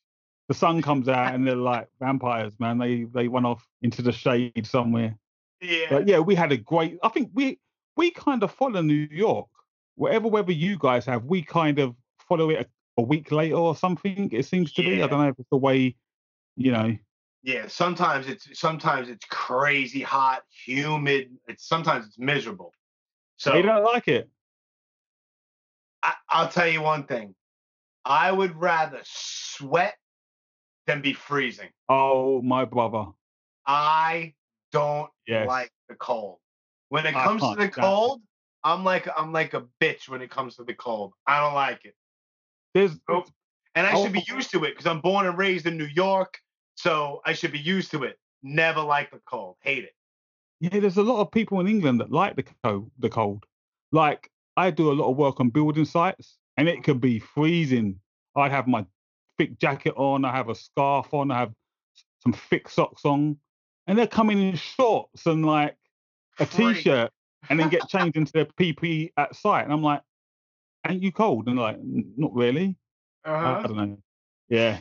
The sun comes out and they're like vampires, man. They they run off into the shade somewhere. Yeah. But yeah, we had a great. I think we we kind of follow New York. Whatever weather you guys have, we kind of follow it a, a week later or something. It seems to be. I don't know if it's the way, you know. Yeah, sometimes it's sometimes it's crazy hot, humid. It's sometimes it's miserable. So They don't like it. I, I'll tell you one thing. I would rather sweat than be freezing. Oh my brother. I don't Yes. like the cold. When it I comes to the cold, I'm like I'm like a bitch when it comes to the cold. I don't like it. There's. And I should be Oh. used to it because I'm born and raised in New York. So I should be used to it. Never like the cold. Hate it. yeah, there's a lot of people in England that like the cold. The cold. Like I do a lot of work on building sites, and it could be freezing. I'd have my thick jacket on. I have a scarf on. I have some thick socks on, and they're coming in shorts and like a Freak. t-shirt, and then get changed into their PP at site. And I'm like, "Ain't you cold?" And they're like, "Not really." I- Uh-huh. I don't know. Yeah,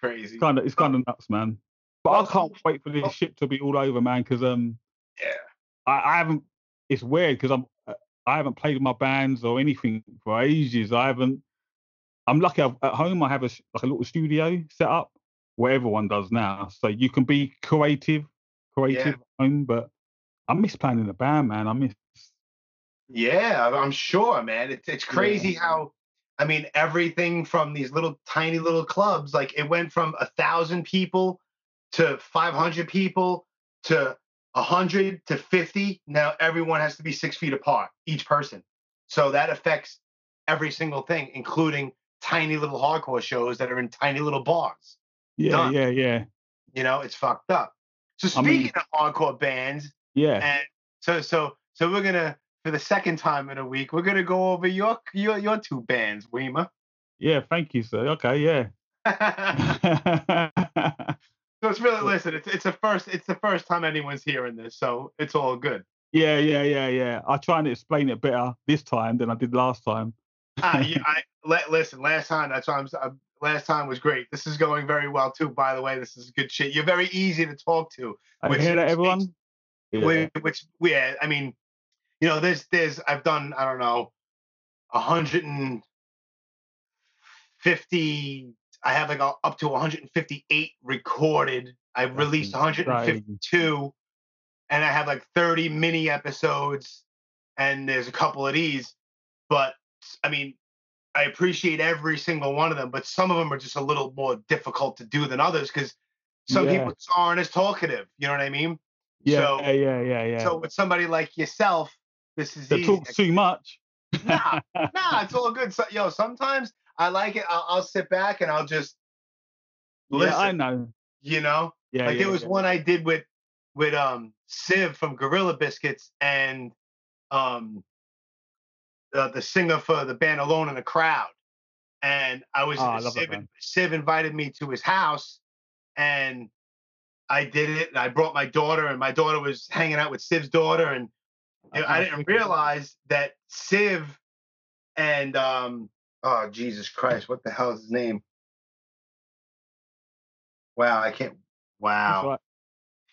Crazy. it's kind of it's kind of nuts, man. But Well, I can't wait for this well- shit to be all over, man. Because um, Yeah. I, I haven't. It's weird because I'm. uh, I haven't played with my bands or anything for ages. I haven't. I'm lucky. I've, at home, I have a like a little studio set up where everyone does now, so you can be creative, creative at home. But I miss playing in a band, man. I miss. Yeah, I'm sure, man. It's it's crazy how I mean, everything from these little tiny little clubs, like it went from a thousand people to 500 people to 100 to 50. Now everyone has to be six feet apart, each person. So that affects every single thing, including tiny little hardcore shows that are in tiny little bars. Yeah, Done. yeah, yeah, You know, it's fucked up. So I mean- speaking of hardcore bands, yeah. and so so so we're gonna for the second time in a week, we're gonna go over your your your two bands, Wema. Yeah, thank you, sir. Okay, yeah. So it's really listen. It's it's the first it's the first time anyone's hearing this, so it's all good. yeah, yeah, yeah, yeah. I try and explain it better this time than I did last time. Ah, yeah, I let listen. Last time that's why I'm, I'm- Last time was great. This is going very well too. By the way, this is good shit. You're very easy to talk to. I Which hear that, everyone. Yeah. Which, which yeah, I mean, you know, there's there's I've done I don't know, a hundred and fifty. I have like a, up to 158 recorded. I released insane. 152, and I have like 30 mini episodes, and there's a couple of these. But I mean, I appreciate every single one of them, but some of them are just a little more difficult to do than others because some Yeah. people aren't as talkative. You know what I mean? yeah, so- yeah, yeah, yeah. yeah. So with somebody like yourself, this is that easy. talks too much. Nah, nah, it's all good. So, yo, sometimes I like it. I'll, I'll sit back and I'll just listen. Yeah, I know. You know, Yeah, like yeah, there was yeah. one I did with with um Civ from Gorilla Biscuits and um the singer for the band Alone in the Crowd. And I was Oh, Civ. Civ invited me to his house and I did it. And I brought my daughter, and my daughter was hanging out with Civ's daughter, and I didn't realize that Civ and um oh Jesus Christ, what the hell is his name? Wow, I can't. Wow, right.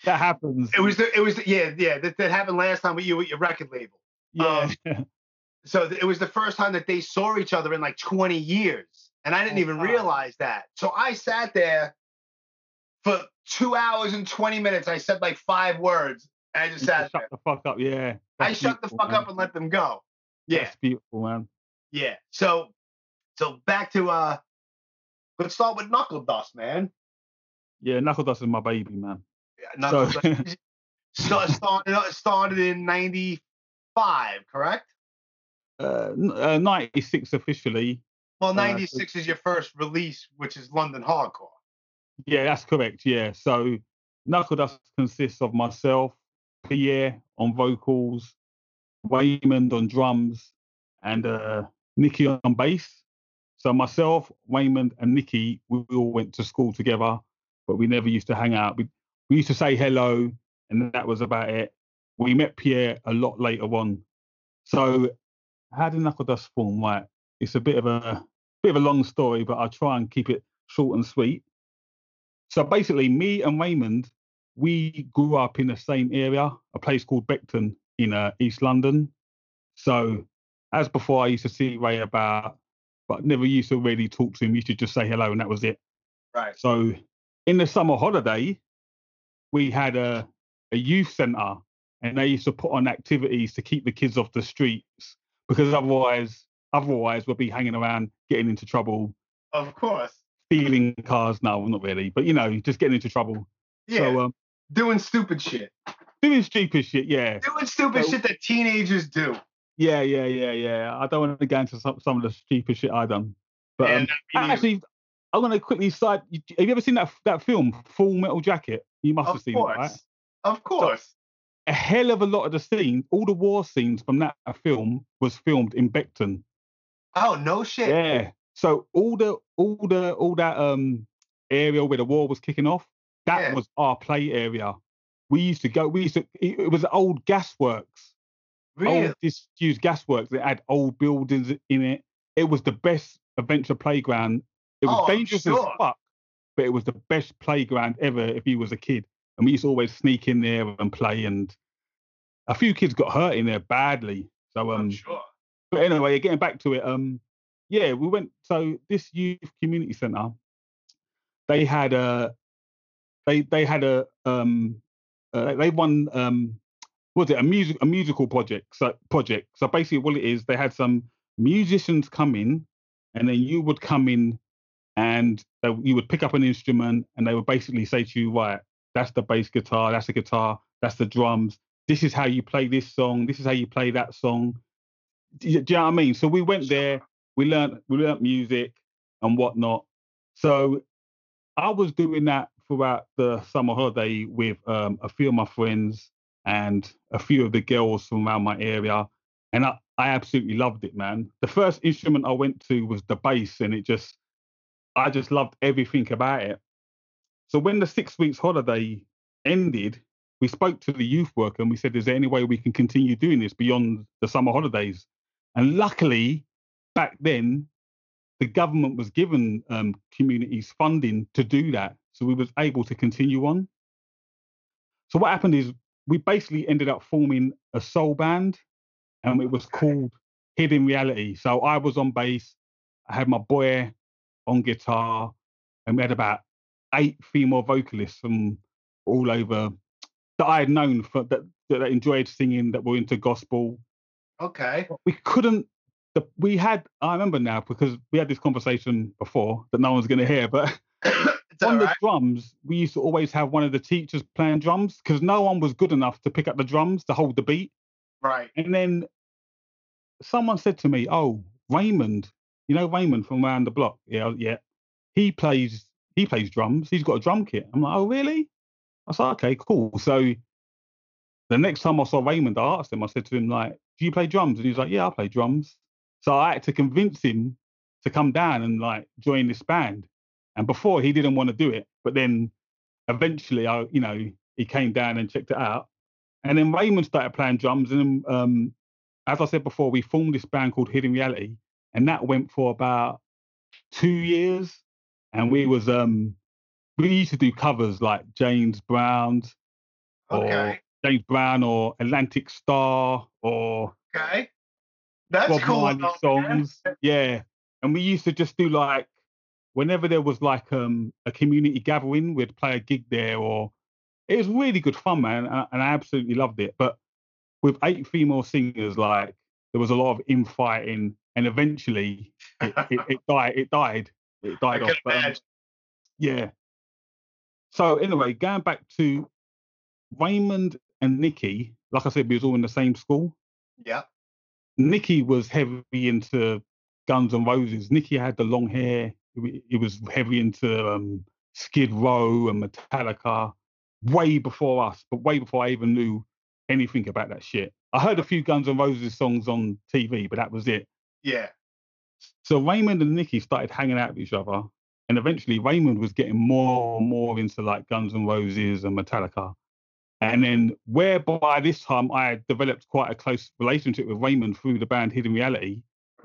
That happens. it was the, it was the, yeah yeah that, that happened last time with you with your record label. yeah. So it was the first time that they saw each other in like 20 years, and I didn't Oh, even wow. realize that. So I sat there for two hours and 20 minutes. I said like five words, and I just You sat just there. shut the fuck up. Yeah. I shut the fuck man. up and let them go. Yeah. That's beautiful, man. Yeah. So so back to uh let's start with Knuckledust, man. Yeah, Knuckledust is my baby, man. Yeah, Knuckle So- Dust started started in 95, correct? Uh, uh, 96 officially. Well, Uh, 96 is your first release, which is London Hardcore. Yeah, that's correct. Yeah. So Knuckledust consists of myself, Pierre on vocals, Raymond on drums, and uh, Nikki on bass. So myself, Raymond, and Nikki, we we all went to school together, but we never used to hang out. We, we used to say hello, and that was about it. We met Pierre a lot later on. So how did Knuckledust form? Right, it's a bit of a bit of a long story, but I'll try and keep it short and sweet. So basically, me and Raymond, we grew up in the same area, a place called Beckton in uh, East London. So as before, I used to see Ray about, but never used to really talk to him. Used to just say hello, and that was it. Right. So in the summer holiday, we had a, a youth centre and they used to put on activities to keep the kids off the streets because otherwise, otherwise we'll be hanging around getting into trouble, Of course. stealing cars. No, not really, but you know, just getting into trouble. Yeah. So um, doing stupid shit. doing stupid shit, yeah, Doing stupid So- shit that teenagers do. yeah, yeah, yeah, yeah. I don't want to go into some, some of the stupid shit I done, but um, And actually, I'm gonna quickly side. Have you ever seen that that film, Full Metal Jacket? You must have seen course. it, right? Of course. A hell of a lot of the scenes, all the war scenes from that film was filmed in Beckton. Oh, no shit. Yeah. So all the all the all that um area where the war was kicking off, that Yeah. was our play area. We used to go. We used to. It, it was old gasworks, Really? old disused gasworks that had old buildings in it. It was the best adventure playground. It was Oh, dangerous sure. as fuck, but it was the best playground ever if you was a kid. And we used to always sneak in there and play. And a few kids got hurt in there badly. So um, sure. but anyway, getting back to it, um, yeah, we went. So this youth community centre, they had a, they they had a um, uh, they won um, what was it a music a musical project? So project. So basically, what it is, they had some musicians come in and then you would come in and they, you would pick up an instrument and they would basically say to you, right, that's the bass guitar, that's the guitar, that's the drums. This is how you play this song. This is how you play that song. Do you, do you know what I mean? So we went there, we learned we learned music and whatnot. So I was doing that throughout the summer holiday with um, a few of my friends and a few of the girls from around my area, and I, I absolutely loved it, man. The first instrument I went to was the bass, and it just I just loved everything about it. So when the six weeks holiday ended, we spoke to the youth worker and we said, "Is there any way we can continue doing this beyond the summer holidays?" And luckily, back then, the government was given um, communities funding to do that, so we was able to continue on. So what happened is we basically ended up forming a soul band, and it was called Hidden Reality. So I was on bass, I had my boy on guitar, and we had about eight female vocalists from all over that I had known for that that enjoyed singing, that were into gospel. Okay. We couldn't. The, we had. I remember now because we had this conversation before that no one's going to hear. But on all the drums, we used to always have one of the teachers playing drums because no one was good enough to pick up the drums to hold the beat. Right. And then someone said to me, "Oh, Raymond, you know Raymond from around the block? Yeah, oh, yeah. He plays he plays drums. He's got a drum kit." I'm like, "Oh, really?" I said, "Okay, cool." So the next time I saw Raymond, I asked him. I said to him, "Like, do you play drums?" And he was like, "Yeah, I play drums." So I had to convince him to come down and like join this band. And before he didn't want to do it, but then eventually, I you know he came down and checked it out. And then Raymond started playing drums, and um, as I said before, we formed this band called Hidden Reality, and that went for about two years. And we was um we used to do covers like James Brown's or Okay. James Brown or Atlantic Starr or Okay. That's Bob cool. Man. songs. Yeah. And we used to just do like whenever there was like um a community gathering, we'd play a gig there or it was really good fun, man. And I, and I absolutely loved it. But with eight female singers, like there was a lot of infighting and eventually it, it, it died it died. It died off. But, um, yeah. So anyway, going back to Raymond and Nikki, like I said, we was all in the same school. Yeah. Nikki was heavy into Guns and Roses. Nikki had the long hair. He he was heavy into um, Skid Row and Metallica way before us, but way before I even knew anything about that shit. I heard a few Guns N' Roses songs on TV, but that was it. Yeah. So Raymond and Nikki started hanging out with each other, and eventually Raymond was getting more and more into like Guns N' Roses and Metallica. And then, where by this time I had developed quite a close relationship with Raymond through the band Hidden Reality,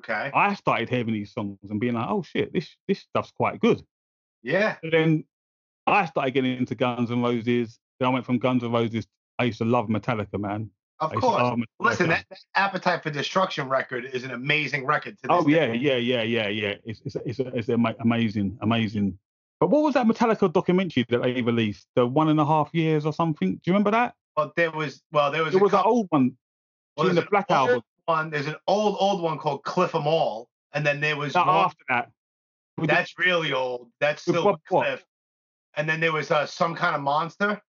Okay. I started hearing these songs and being like, "Oh shit, this this stuff's quite good." Yeah. And then I started getting into Guns N' Roses. Then I went from Guns N' Roses. I used to love Metallica, man. Of I course. love Listen, that, that Appetite for Destruction record is an amazing record. To this Oh yeah, day. yeah, yeah, yeah, yeah. It's it's it's, it's amazing, amazing. But what was that Metallica documentary that they released? The one and a half years or something? Do you remember that? Well, there was well, there was It was an old one. well, the Black an old Album. One, there's an old old one called Cliff 'Em All, and then there was one after that. With the- that's really old. That's still Bob what? Cliff. And then there was uh, some kind of monster.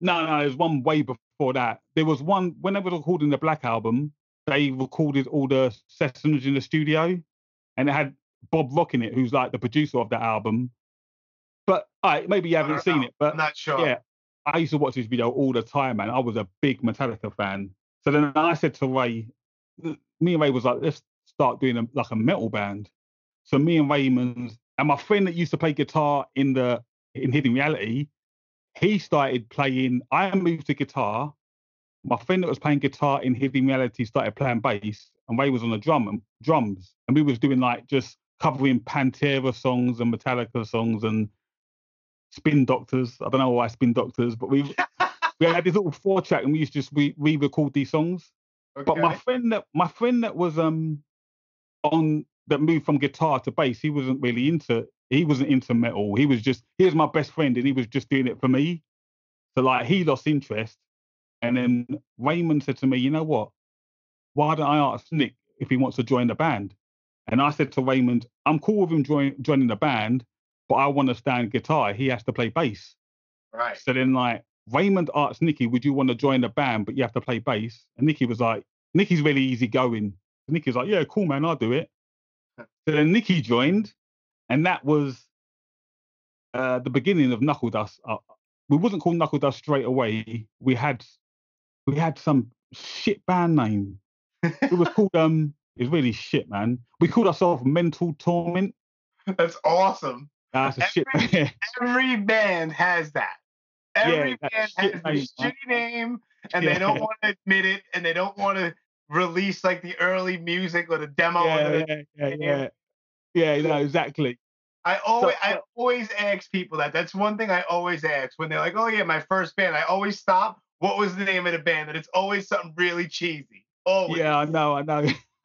No, no, there's one way before that. There was one when they were recording the Black Album. They recorded all the sessions in the studio, and it had Bob Rock in it, who's like the producer of that album. But all right, maybe you haven't seen know. it, but I'm not sure. yeah, I used to watch this video all the time, man. I was a big Metallica fan. So then I said to Ray, me and Ray was like, let's start doing a, like a metal band. So me and Raymond and my friend that used to play guitar in the in Hidden Reality, he started playing. I moved to guitar. My friend that was playing guitar in Hidden Reality started playing bass, and Ray was on the drum and drums, and we was doing like just covering Pantera songs and Metallica songs and Spin Doctors. I don't know why Spin Doctors, but we we had this little four track, and we used to just re- re-record these songs. But my friend that my friend that was um on that moved from guitar to bass, he wasn't really into he wasn't into metal. He was just he was my best friend and he was just doing it for me. So like he lost interest. And then Raymond said to me, you know what? Why don't I ask Nick if he wants to join the band? And I said to Raymond, I'm cool with him join, joining the band, but I want to stand guitar. He has to play bass. Right. So then, like, Raymond asked Nicky, Would you want to join the band, but you have to play bass? And Nicky was like, Nicky's really easygoing. Nicky was like, Yeah, cool, man, I'll do it. So then Nicky joined, and that was uh, the beginning of Knuckledust. Uh, we wasn't called Knuckledust straight away. We had we had some shit band name. It was called um. It was really shit, man. We called ourselves Mental Torment. That's awesome. That's a shit. Every- Every band has that. Every that band has name, man. shitty name, and they don't want to admit it, and they don't want to release like the early music or the demo. yeah, the- yeah, yeah, yeah. Yeah, no, exactly. I always, I so- always ask people that. That's one thing I always ask when they're like, "Oh yeah, my first band." I always stop. What was the name of the band? And it's always something really cheesy. Always. Yeah, I know, I know.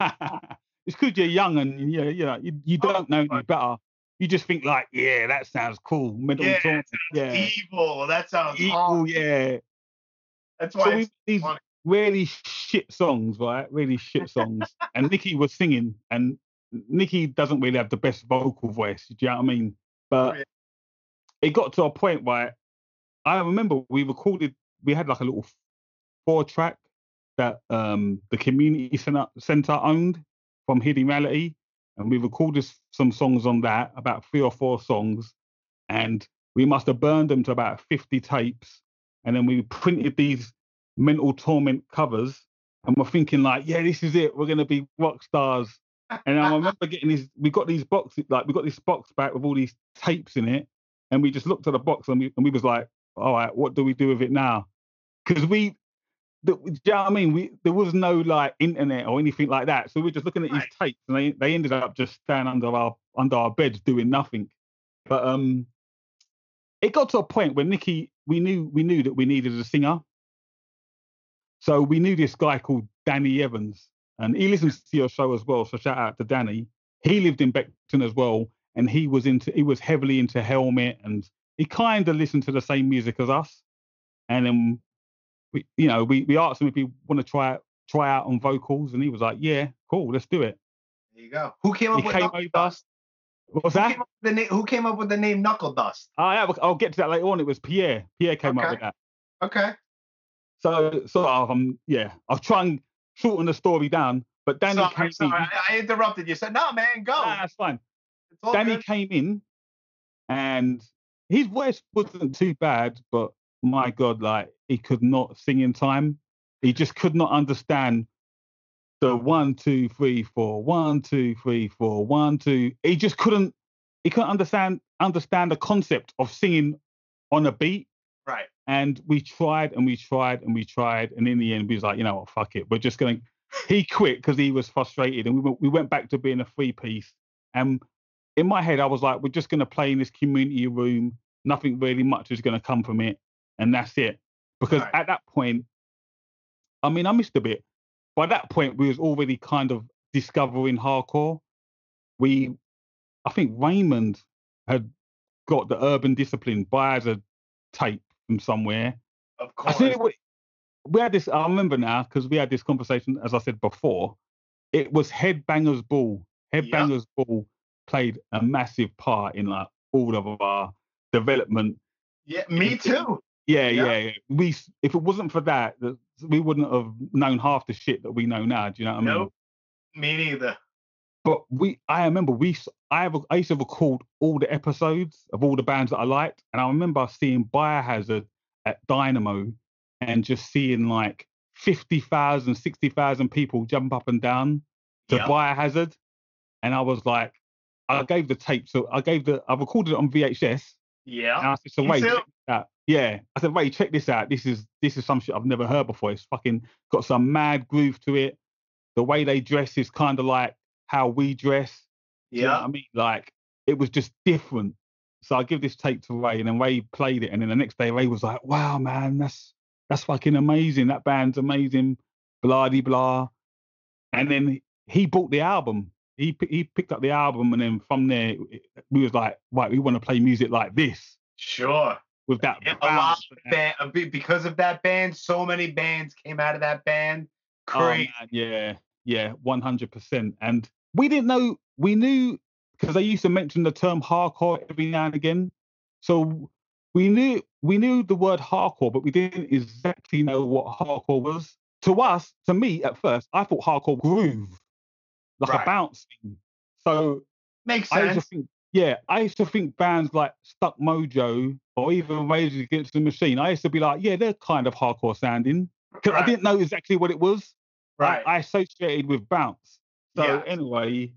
it's because you're young and you know, you know, you, you Oh, don't know any better. You just think like, yeah, that sounds cool. Mental Yeah, Torment. Yeah. Evil. That sounds Evil, awful. yeah. That's why So we these funny. really shit songs, right? Really shit songs. and Nikki was singing, and Nikki doesn't really have the best vocal voice. Do you know what I mean? But Yeah. it got to a point where I remember we recorded. We had like a little four track that um the community center, center owned from Hidden Reality, and we recorded some songs on that, about three or four songs, and we must have burned them to about 50 tapes, and then we printed these mental torment covers, and we're thinking like, yeah, this is it, we're gonna be rock stars. And I remember getting these, we got these boxes, like we got this box back with all these tapes in it, and we just looked at the box and we and we was like, all right, what do we do with it now? Because we the, do you know what I mean? We there was no like internet or anything like that, so we were just looking at these tapes, and they they ended up just staying under our under our beds doing nothing. But um, it got to a point where Nikki, we knew we knew that we needed a singer, so we knew this guy called Danny Evans, and he listens to your show as well. So shout out to Danny. He lived in Beckton as well, and he was into he was heavily into Helmet, and he kind of listened to the same music as us. And then we, you know, we, we asked him if he want to try try out on vocals, and he was like, "Yeah, cool, let's do it." There you go. Who came up He with came Knuckle. Dust? What was Who that? came, up with the name, who came up with the name Knuckledust? Oh, yeah, I'll get to that later on. It was Pierre. Pierre came up with that. Okay. So, so um, yeah, I'll try and shorten the story down. But Danny sorry, came sorry. in. I, interrupted you. Said, no, man, go. Nah, that's fine. Danny good. came in, and his voice wasn't too bad, but my God, like he could not sing in time. He just could not understand the one, two, three, four, one, two, three, four, one, two. He just couldn't. He couldn't understand understand the concept of singing on a beat. Right. And we tried and we tried and we tried, and in the end, we was like, you know what, fuck it, we're just going. to He quit because he was frustrated, and we went, we went back to being a three piece. And in my head, I was like, we're just going to play in this community room. Nothing really much is going to come from it, and that's it. Because Right. at that point, I mean, I missed a bit. By that point, we was already kind of discovering hardcore. We, I think Raymond had got the Urban Discipline by as a tape from somewhere. Of course. you what, we had this. I remember now because we had this conversation, as I said before. It was Headbangers Ball. Yep. Headbangers Ball played a massive part in like all of our development. yeah, me too. Yeah, Yeah. yeah. We, if it wasn't for that, that we wouldn't have known half the shit that we know now. Do you know what I mean? Nope. Me neither. But we, I remember we, I have, I used to record all the episodes of all the bands that I liked, and I remember seeing Biohazard at Dynamo, and just seeing like 50,000, 60,000 people jump up and down to Yep. Biohazard, and I was like, I gave the tape, so I gave the, I recorded it on VHS, Yeah. and I said, so wait, check. Yeah, I said, wait, check this out. This is this is some shit I've never heard before. It's fucking got some mad groove to it. The way they dress is kind of like how we dress. Do you know Yeah. I mean? Like it was just different. So I give this tape to Ray, and then Ray played it, and then the next day Ray was like, "Wow, man, that's that's fucking amazing. That band's amazing." Blah de blah. And then he bought the album. He he picked up the album, and then from there we was like, "Right, we want to play music like this Sure. with that." Yeah, a lot of band, because of that band, so many bands came out of that band. Oh, man, yeah, yeah, one hundred percent. And we didn't know we knew because they used to mention the term hardcore every now and again. So we knew we knew the word hardcore, but we didn't exactly know what hardcore was. To us, to me, at first, I thought hardcore groove, like Right. a bounce thing. So Makes I used to sense. think, yeah, I used to think bands like Stuck Mojo or even Rage Against the Machine. I used to be like, yeah, they're kind of hardcore sounding because I didn't know exactly what it was. Right. I, associated with bounce. So Yeah. anyway,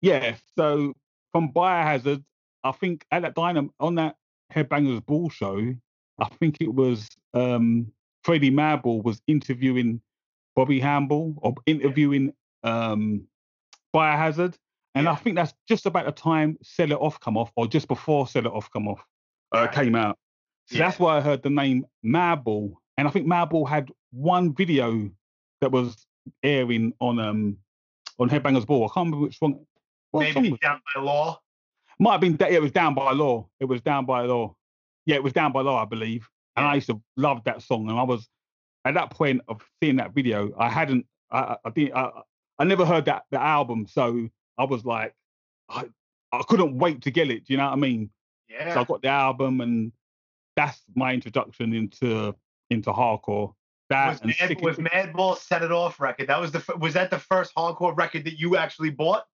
yeah. So from Biohazard, I think at that dynam on that Headbangers Ball show, I think it was um Freddie Madball was interviewing Bobby Hambel or interviewing um Biohazard. And I think that's just about the time Set It Off come off, or just before Set It Off come off uh, came out. So that's why I heard the name Madball. And I think Madball had one video that was airing on um on Headbangers Ball. I can't remember which one. Maybe down by law. might have been. Yeah, it was down by law. It was down by law. Yeah, it was down by law, I believe. And Yeah. I used to love that song. And I was at that point of seeing that video. I hadn't. I, I- I didn't. I, I never heard that the album, so I was like, I, I couldn't wait to get it. Do you know what I mean? Yeah. So I got the album, and that's my introduction into into hardcore. That was Mad, was It- Madball set it off record? That was the was that the first hardcore record that you actually bought?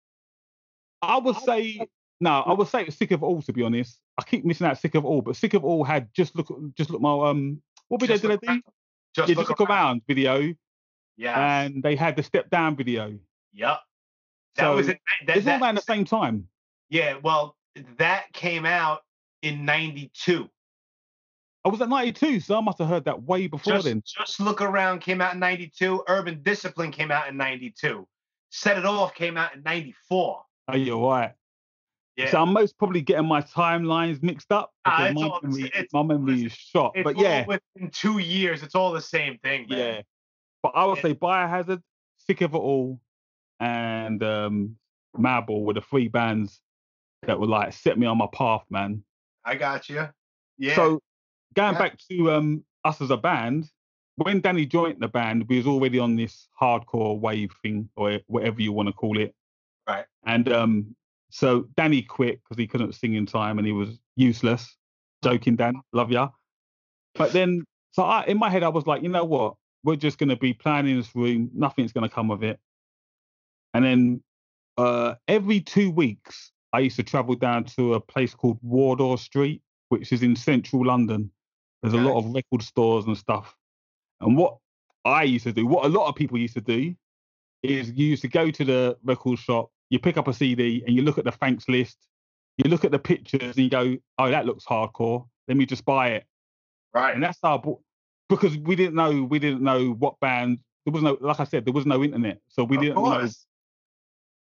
I would say no. I would say it's Sick of All. To be honest, I keep missing out Sick of All, but Sick of All had just look just look my um. What video Just did I do? Just yeah, look just look around video, Yes. and they had the step down video. yep. That So was it. That, it's all that- around the same time. yeah. Well, that came out in '92. I was at 92, so I must have heard that way before Just, then. just look around came out in '92. Urban Discipline came out in '92. Set It Off came out in '94. Oh, you're right. Yeah. So I'm most probably getting my timelines mixed up Ah, it's my, all memory, it's- my memory is shot. But yeah, within two years, it's all the same thing, man. yeah. But I would Yeah. say Biohazard, Sick of It All, and um, Madball were the three bands that were like set me on my path, man. I got you. Yeah. So going Yeah. back to um, us as a band, when Danny joined the band, we was already on this hardcore wave thing or whatever you want to call it. Right. And um, so Danny quit because he couldn't sing in time and he was useless. Joking, Dan, love ya. But then, so I, in my head, I was like, you know what? We're just going to be playing in this room. Nothing's going to come of it. And then uh, every two weeks, I used to travel down to a place called Wardour Street, which is in central London. There's a lot of record stores and stuff. And what I used to do, what a lot of people used to do, is you used to go to the record shop, you pick up a CD, and you look at the thanks list, you look at the pictures, and you go, "Oh, that looks hardcore. Let me just buy it." right. And that's how, I because we didn't know, we didn't know what band. There was no, like I said, there was no internet, so we of didn't know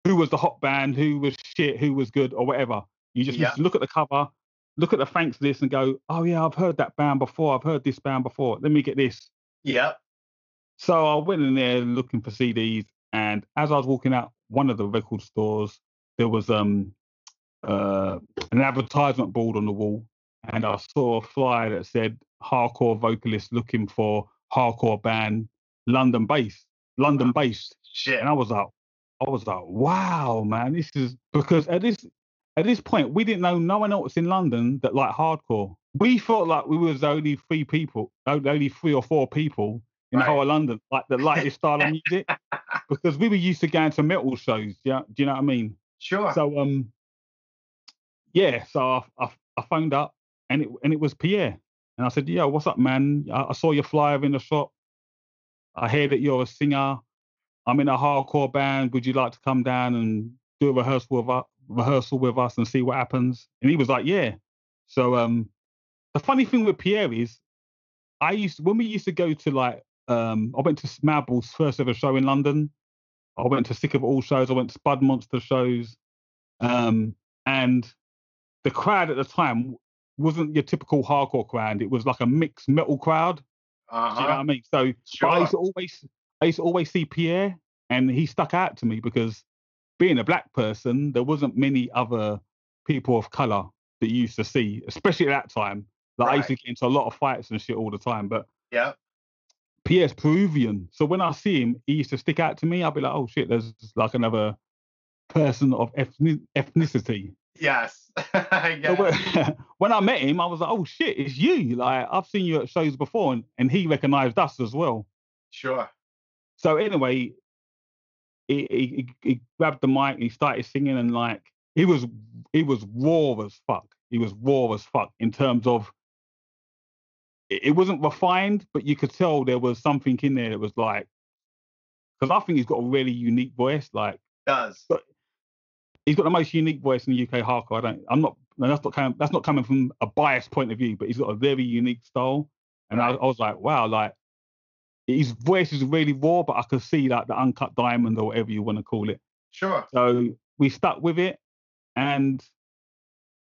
who was the hot band, who was shit, who was good, or whatever. You just Yeah. used to look at the cover, look at the thanks list, and go, "Oh yeah, I've heard that band before. I've heard this band before. Let me get this." Yeah. So I went in there looking for CDs, and as I was walking out one of the record stores, there was um uh, an advertisement board on the wall, and I saw a flyer that said "hardcore vocalist looking for hardcore band, London based, London based." Shit. And I was like, I was like, wow, man, this is because at this at this point we didn't know no one else in London that liked hardcore. We felt like we was the only three people, only three or four people in Right. the whole of London like the lightest style of music because we were used to going to metal shows. Yeah, do you know what I mean? Sure. So um, yeah. So I, I I phoned up and it and it was Pierre, and I said, "Yo, what's up, man? I, I saw your flyer in the shop. I hear that you're a singer. I'm in a hardcore band. Would you like to come down and do a rehearsal with us, rehearsal with us and see what happens?" And he was like, "Yeah." So um, the funny thing with Pierre is, I used when we used to go to like um, I went to Madball's first ever show in London. I went to Sick of All shows. I went to Spud Monster shows. Um, and the crowd at the time wasn't your typical hardcore crowd. It was like a mixed metal crowd. Uh Do you know what I mean? So but I used to always I used to always see Pierre and he stuck out to me because being a black person, there wasn't many other people of colour that you used to see, especially at that time. Like I used to get into a lot of fights and shit all the time. But yeah, Pierre's Peruvian. So when I see him, he used to stick out to me. I'd be like, oh shit, there's like another person of ethni- ethnicity. Yes. So when, when I met him, I was like, "Oh shit, it's you!" Like I've seen you at shows before, and, and he recognized us as well. Sure. So anyway, he, he, he grabbed the mic and he started singing, and like he was he was raw as fuck. He was raw as fuck in terms of it, wasn't refined, but you could tell there was something in there that was like because I think he's got a really unique voice. Like Does. he's got the most unique voice in the UK hardcore. I don't. I'm not. no, That's not coming. That's not coming from a biased point of view, but he's got a very unique style. And I, I was like, wow, like his voice is really raw, but I could see like the uncut diamond or whatever you want to call it. Sure. So we stuck with it, and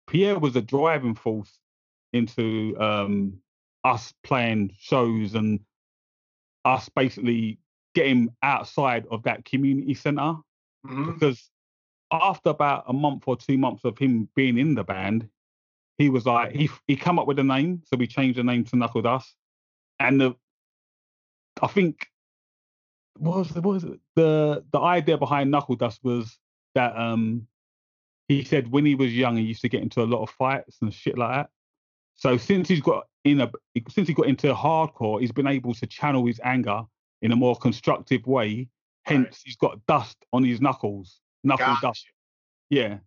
Pierre was a driving force into um, us playing shows and us basically getting outside of that community center hmm because after about a month or two months of him being in the band, he was like he he come up with a name, so we changed the name to Knuckledust, and the I think what was the, what was it? the the idea behind Knuckledust was that um he said when he was young he used to get into a lot of fights and shit like that. So since he's got in a since he got into hardcore, he's been able to channel his anger in a more constructive way. Hence, Right. he's got dust on his knuckles, knuckle Gotcha. dust. Yeah.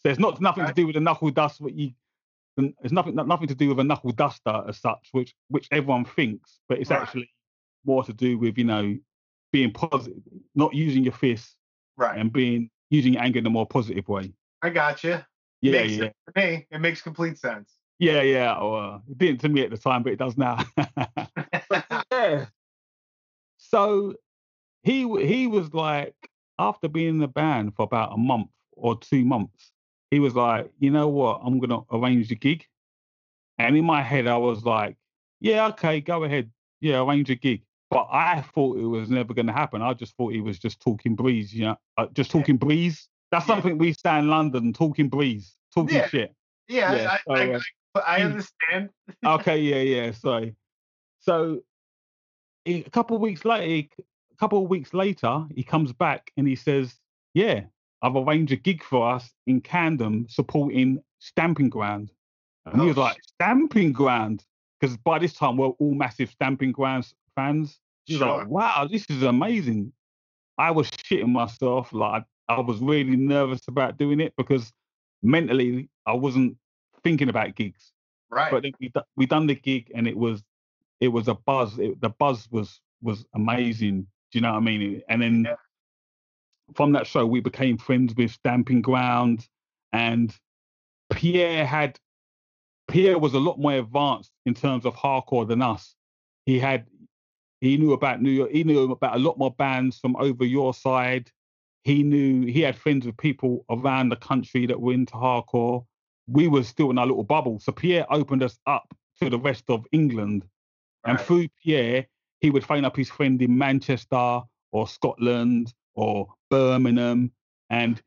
So it's not nothing to do with the knuckle dust. What you, it's nothing nothing to do with a knuckle duster as such, which which everyone thinks, but it's Right. actually more to do with you know being positive, not using your fists Right. and being using anger in a more positive way. I got you. Yeah, makes yeah, sense to me. It makes complete sense. yeah, yeah. Well, it didn't to me at the time, but it does now. yeah. So he he was like after being in the band for about a month or two months, he was like, you know what, I'm gonna arrange the gig. And in my head, I was like, yeah, okay, go ahead, yeah, arrange a gig. But I thought it was never gonna happen. I just thought he was just talking breeze, you know, uh, just talking breeze. That's Yeah. something we say in London, talking breeze, talking Yeah. shit. yeah, Yeah, I, I, uh, I, I understand. okay, yeah, yeah, sorry. So he, a couple of weeks later, he, a couple of weeks later, he comes back and he says, "Yeah, I've arranged a gig for us in Camden supporting Stamping Ground." And he Oh, was like, "Stamping Ground," because by this time we're all massive Stamping Grounds fans. He's Sure. like, "Wow, this is amazing." I was shitting myself. Like I was really nervous about doing it because mentally I wasn't thinking about gigs Right. but then we we done the gig and it was it was a buzz. It, the buzz was was amazing. Do you know what I mean? And then Yeah. from that show, we became friends with Stamping Ground, and Pierre had Pierre was a lot more advanced in terms of hardcore than us. He had he knew about New York. He knew about a lot more bands from over your side. He knew he had friends with people around the country that were into hardcore. We were still in our little bubble. So Pierre opened us up to the rest of England. And through Pierre, he would phone up his friend in Manchester or Scotland or Birmingham. And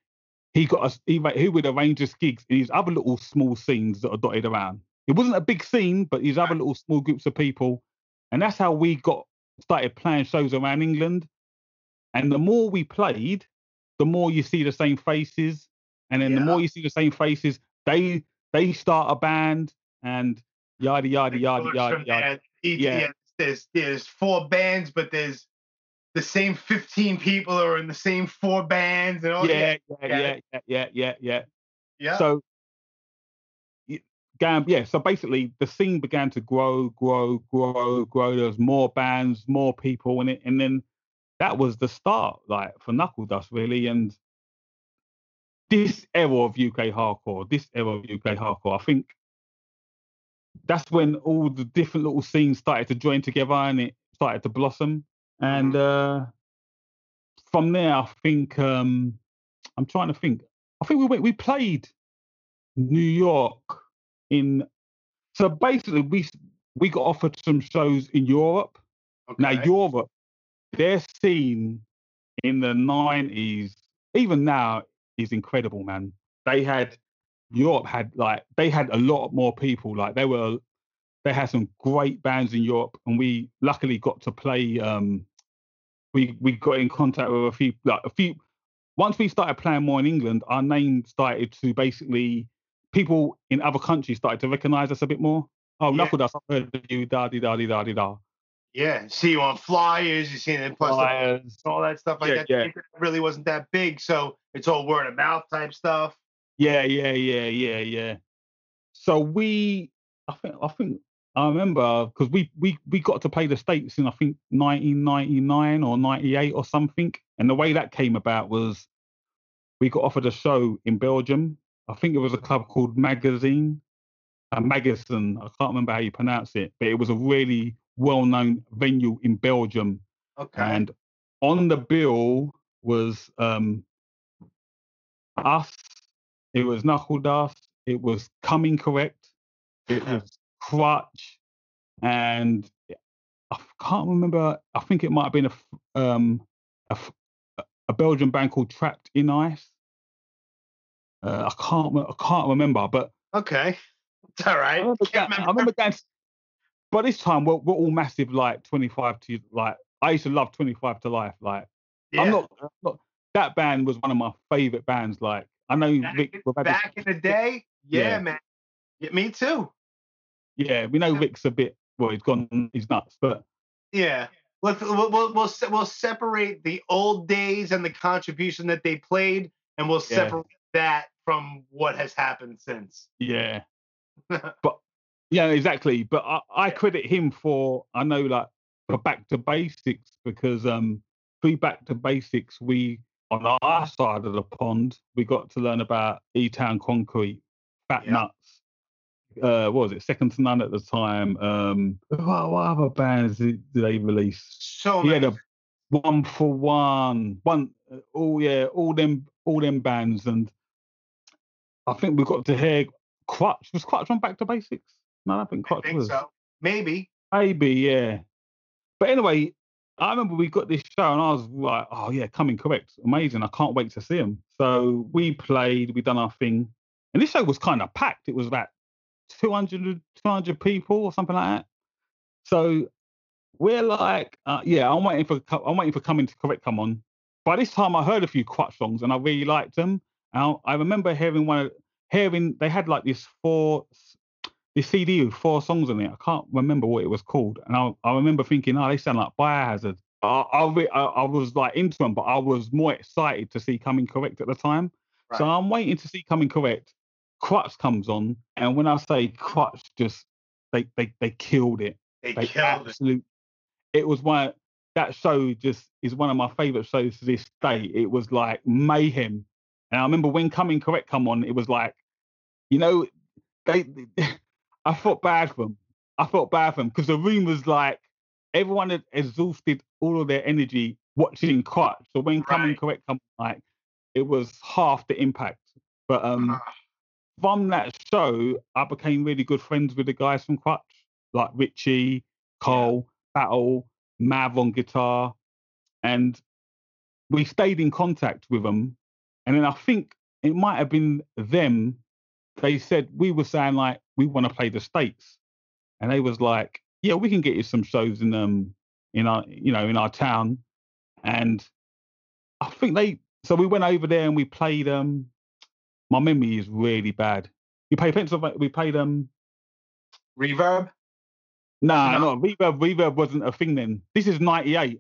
he got us, he, he would arrange us gigs in his other little small scenes that are dotted around. It wasn't a big scene, but his other little small groups of people. And that's how we got started playing shows around England. And the more we played, the more you see the same faces. And then the more you see the same faces, they they start a band and yada yada yada yada yada. Each, Yeah. yeah. there's there's four bands, but there's the same 15 people are in the same four bands and all. yeah, yeah, yeah. yeah, yeah, yeah, yeah, yeah. yeah. So, Gam, yeah. So basically, the scene began to grow, grow, grow, grow. There was more bands, more people in it, and then that was the start, like for Knuckledust, really. And this era of UK hardcore, this era of UK hardcore, I think that's when all the different little scenes started to join together and it started to blossom. And uh, from there, I think um, I'm trying to think. I think we went, we played New York in. So basically, we we got offered some shows in Europe. Now Okay. Europe, their scene in the '90s, even now, is incredible, man. They had Europe had like they had a lot more people. Like they were, they had some great bands in Europe, and we luckily got to play. Um, we we got in contact with a few like a few once we started playing more in England, our name started to basically people in other countries started to recognise us a bit more. Oh, Yeah. Knuckledust, I've heard of you, da di da di da di da. Yeah, see you on flyers. You see it in Flyers. all that stuff like Yeah, that. yeah. It really wasn't that big, so it's all word of mouth type stuff. Yeah, yeah, yeah, yeah, yeah. So we, I think, I think, I remember because we we we got to play the states in I think 1999 or 98 or something, and the way that came about was we got offered a show in Belgium. I think it was a club called Magazine, a Magazine. I can't remember how you pronounce it, but it was a really well-known venue in Belgium. Okay. And on the bill was um, us. It was Knuckledust. It was Coming Correct. It was Crutch, and I can't remember. I think it might have been a um, a, a Belgian band called Trapped in Ice. Uh, I can't. I can't remember, but okay. It's all right. I remember, Can't ga- I remember going. By this time, we're, we're all massive, like twenty five to like. I used to love twenty five to life. Like Yeah. I'm not, I'm not. That band was one of my favorite bands. Like I know back, this- back in the day. Yeah, Yeah. man. Yeah, me too. yeah, we know Rick's a bit. Well, he's gone. He's nuts. But Yeah. Let's we'll we'll we'll, we'll separate the old days and the contribution that they played, and we'll Yeah. separate that from what has happened since. yeah, but yeah, exactly. But I, I credit him for. I know, like for back to basics because um, through back to basics, we on our side of the pond, we got to learn about E Town Concrete, Fat Yeah. Nuts. Uh, what was it? Second to none at the time. Um, what, what other bands did, did they release? So He had many. a one for one, one. Oh yeah, all them, all them bands, and I think we got to hear Crutch. Was Crutch on Back to Basics? No, I think I Crutch think was. so. Maybe. Maybe, yeah. But anyway, I remember we got this show, and I was like, "Oh yeah, coming correct, amazing! I can't wait to see him." So we played, we done our thing, and this show was kind of packed. It was about 200, 200 people or something like that. So we're like, uh, yeah, I'm waiting for I'm waiting for coming to correct come on. By this time, I heard a few Crutch songs, and I really liked them. I, I remember hearing one, of, hearing they had like this four this CD with four songs on it. I can't remember what it was called, and I, I remember thinking, oh, they sound like Biohazard. I, I, re- I, I was like into them, but I was more excited to see Coming Correct at the time. So I'm waiting to see Coming Correct. Crutch comes on, and when I say Crutch, just they they they killed it. They They killed it. absolute. It was one that show just is one of my favorite shows to this day. It was like mayhem, and I remember when Coming Correct come on, it was like, you know, they. I felt bad for them. I felt bad for them because the room was like everyone had exhausted all of their energy watching Crutch. So when Coming Correct come like, it was half the impact. But um, Ah, from that show, I became really good friends with the guys from Crutch, like Richie, Cole, Battle, Mav on guitar, and we stayed in contact with them. And then I think it might have been them. They said we were saying like we want to play the states, and they was like, yeah, we can get you some shows in um in our you know in our town, and I think they so we went over there and we played um my memory is really bad. We played Pennsylvania. We played um. Reverb. Nah, No. no, reverb. Reverb wasn't a thing then. This is '98.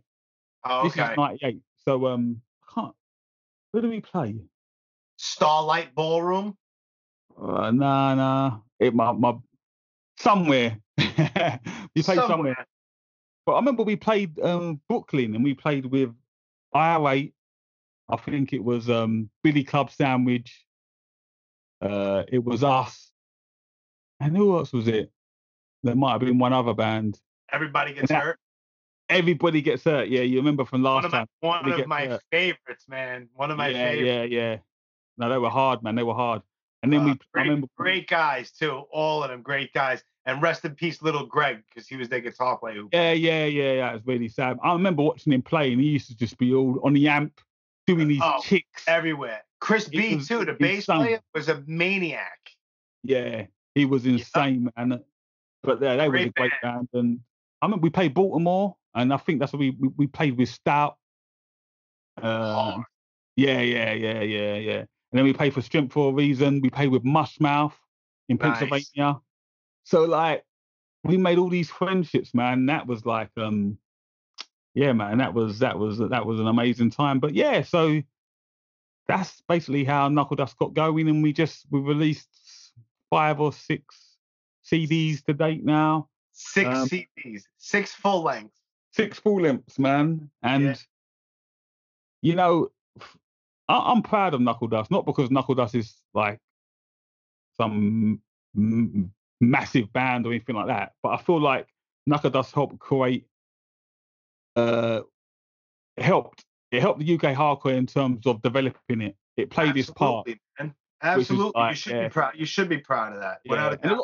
Oh, okay. This is '98. So um, I can't. Where do we play? Starlight Ballroom. Uh, nah, nah. It my my somewhere. we played somewhere. But I remember we played um Brooklyn and we played with IR8. I think it was um Billy Club Sandwich. Uh, it was us. And who else was it? There might have been one other band. Everybody gets Yeah. hurt. Everybody gets hurt. Yeah, you remember from One last of my time. one of my hurt. favorites, man. One of my yeah, favorites. yeah, yeah. No, they were hard, man. They were hard. And then Uh, we, great, remember, great guys too. All of them great guys. And rest in peace, little Greg, because he was their guitar player. yeah, yeah, yeah, yeah. It was really sad. I remember watching him play, and he used to just be all on the amp doing these Oh, kicks. everywhere. Chris B was too, the bass insane. player, was a maniac. Yeah, he was insane, man. But yeah, they was a Great great band. And I remember we played Baltimore, and I think that's what we we, we played with Stout. Uh. Yeah, yeah, yeah, yeah, yeah. And then we played for Strength for a Reason. We played with Mushmouth in Nice. Pennsylvania. So like we made all these friendships, man. That was like um yeah, man, that was that was that was an amazing time. But yeah, so that's basically how Knuckledust got going, and we just we released five or six CDs to date now. Six Um, CDs, six full lengths. Six full lengths, man. And Yeah. you know, I- am proud of Knuckledust, not because Knuckledust is like some m- massive band or anything like that, but I feel like Knuckledust helped create, uh, it helped it helped the UK hardcore in terms of developing it. It played its part. Absolutely, man. Absolutely, you should yeah. be proud. You should be proud of that. Yeah,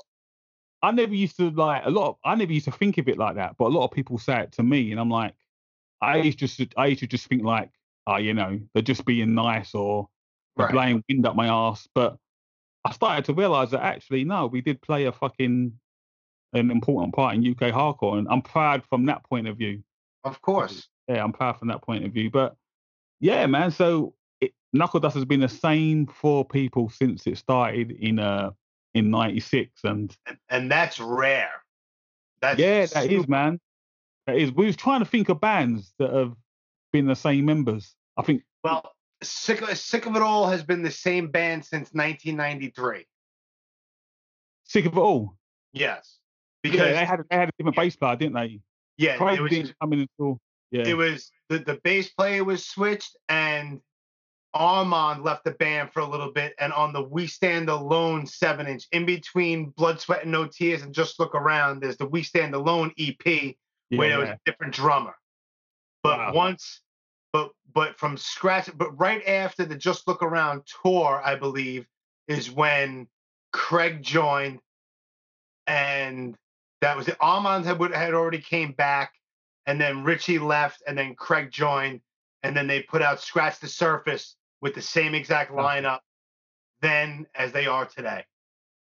I never used to like a lot. Of, I never used to think of it like that, but a lot of people say it to me, and I'm like, I used to just, I used to just think like, oh, you know, they're just being nice or Right. blowing wind up my ass. But I started to realize that actually, no, we did play a fucking an important part in UK hardcore, and I'm proud from that point of view. Of course. Yeah, I'm proud from that point of view. But yeah, man. So it, Knuckledust has been the same for people since it started in uh in '96, and And, and that's rare. That's yeah, that is, man. That is. We was trying to think of bands that have been the same members. I think Well, Sick of, Sick of It All has been the same band since 1993. Sick of It All. Yes. Yeah, Because they had they had a different yeah. bass player, didn't they? yeah, Craig it was didn't come in until yeah. it was the, the bass player was switched and Armand left the band for a little bit and on the We Stand Alone seven inch in between Blood, Sweat and No Tears and Just Look Around, there's the We Stand Alone EP yeah, where there was a different drummer. But Wow. once but but from scratch, but right after the Just Look Around tour, I believe, is when Craig joined and that was it. Armand had, had already came back, and then Richie left, and then Craig joined, and then they put out Scratch the Surface with the same exact lineup then as they are today.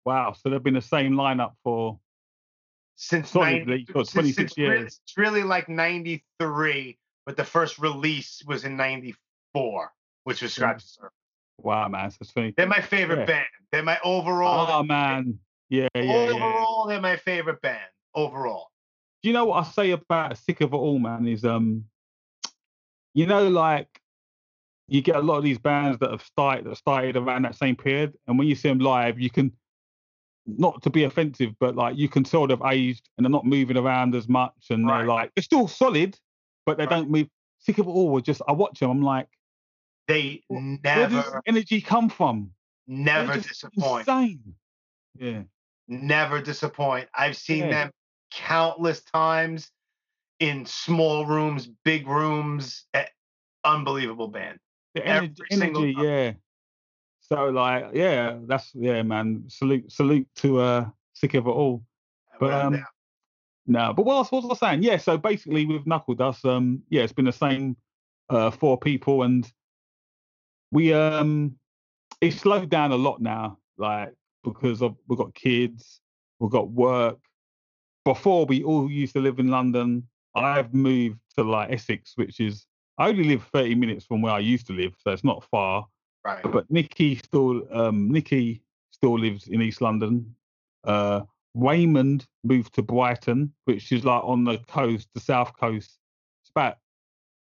Wow. So they've been the same lineup for Since 90 for since- 26 since years. it's really like 93, but the first release was in 94, which was Scratch the Surface. wow, man. So it's funny. They're my favorite Yeah. band. They're my overall. Oh man. Yeah, yeah, yeah. overall, they're my favorite band. Overall. Do you know what I say about Sick of It All, man? Is um, you know, like you get a lot of these bands that have started that started around that same period, and when you see them live, you can not to be offensive, but like you can tell they've aged and they're not moving around as much, and Right. they're like they're still solid, but they Right. don't move. Sick of It All was just I watch them, I'm like, They never. where does energy come from? Never disappoint. Insane. Yeah. Never disappoint. I've seen Yeah. them countless times in small rooms, big rooms. eh, Unbelievable band. The Every energy, single yeah. So like, yeah, that's yeah, man. Salute, salute to uh, sick of it all. But um, no, but what else what was I saying? Yeah, so basically with Knuckledust, um, yeah, it's been the same uh four people, and we um, it's slowed down a lot now, like because of we've got kids, we've got work. Before we all used to live in London, I've moved to like Essex, which is I only live 30 minutes from where I used to live, so it's not far right. but Nikki still um Nikki still lives in East London. Uh Raymond moved to Brighton, which is like on the coast, the south coast. It's about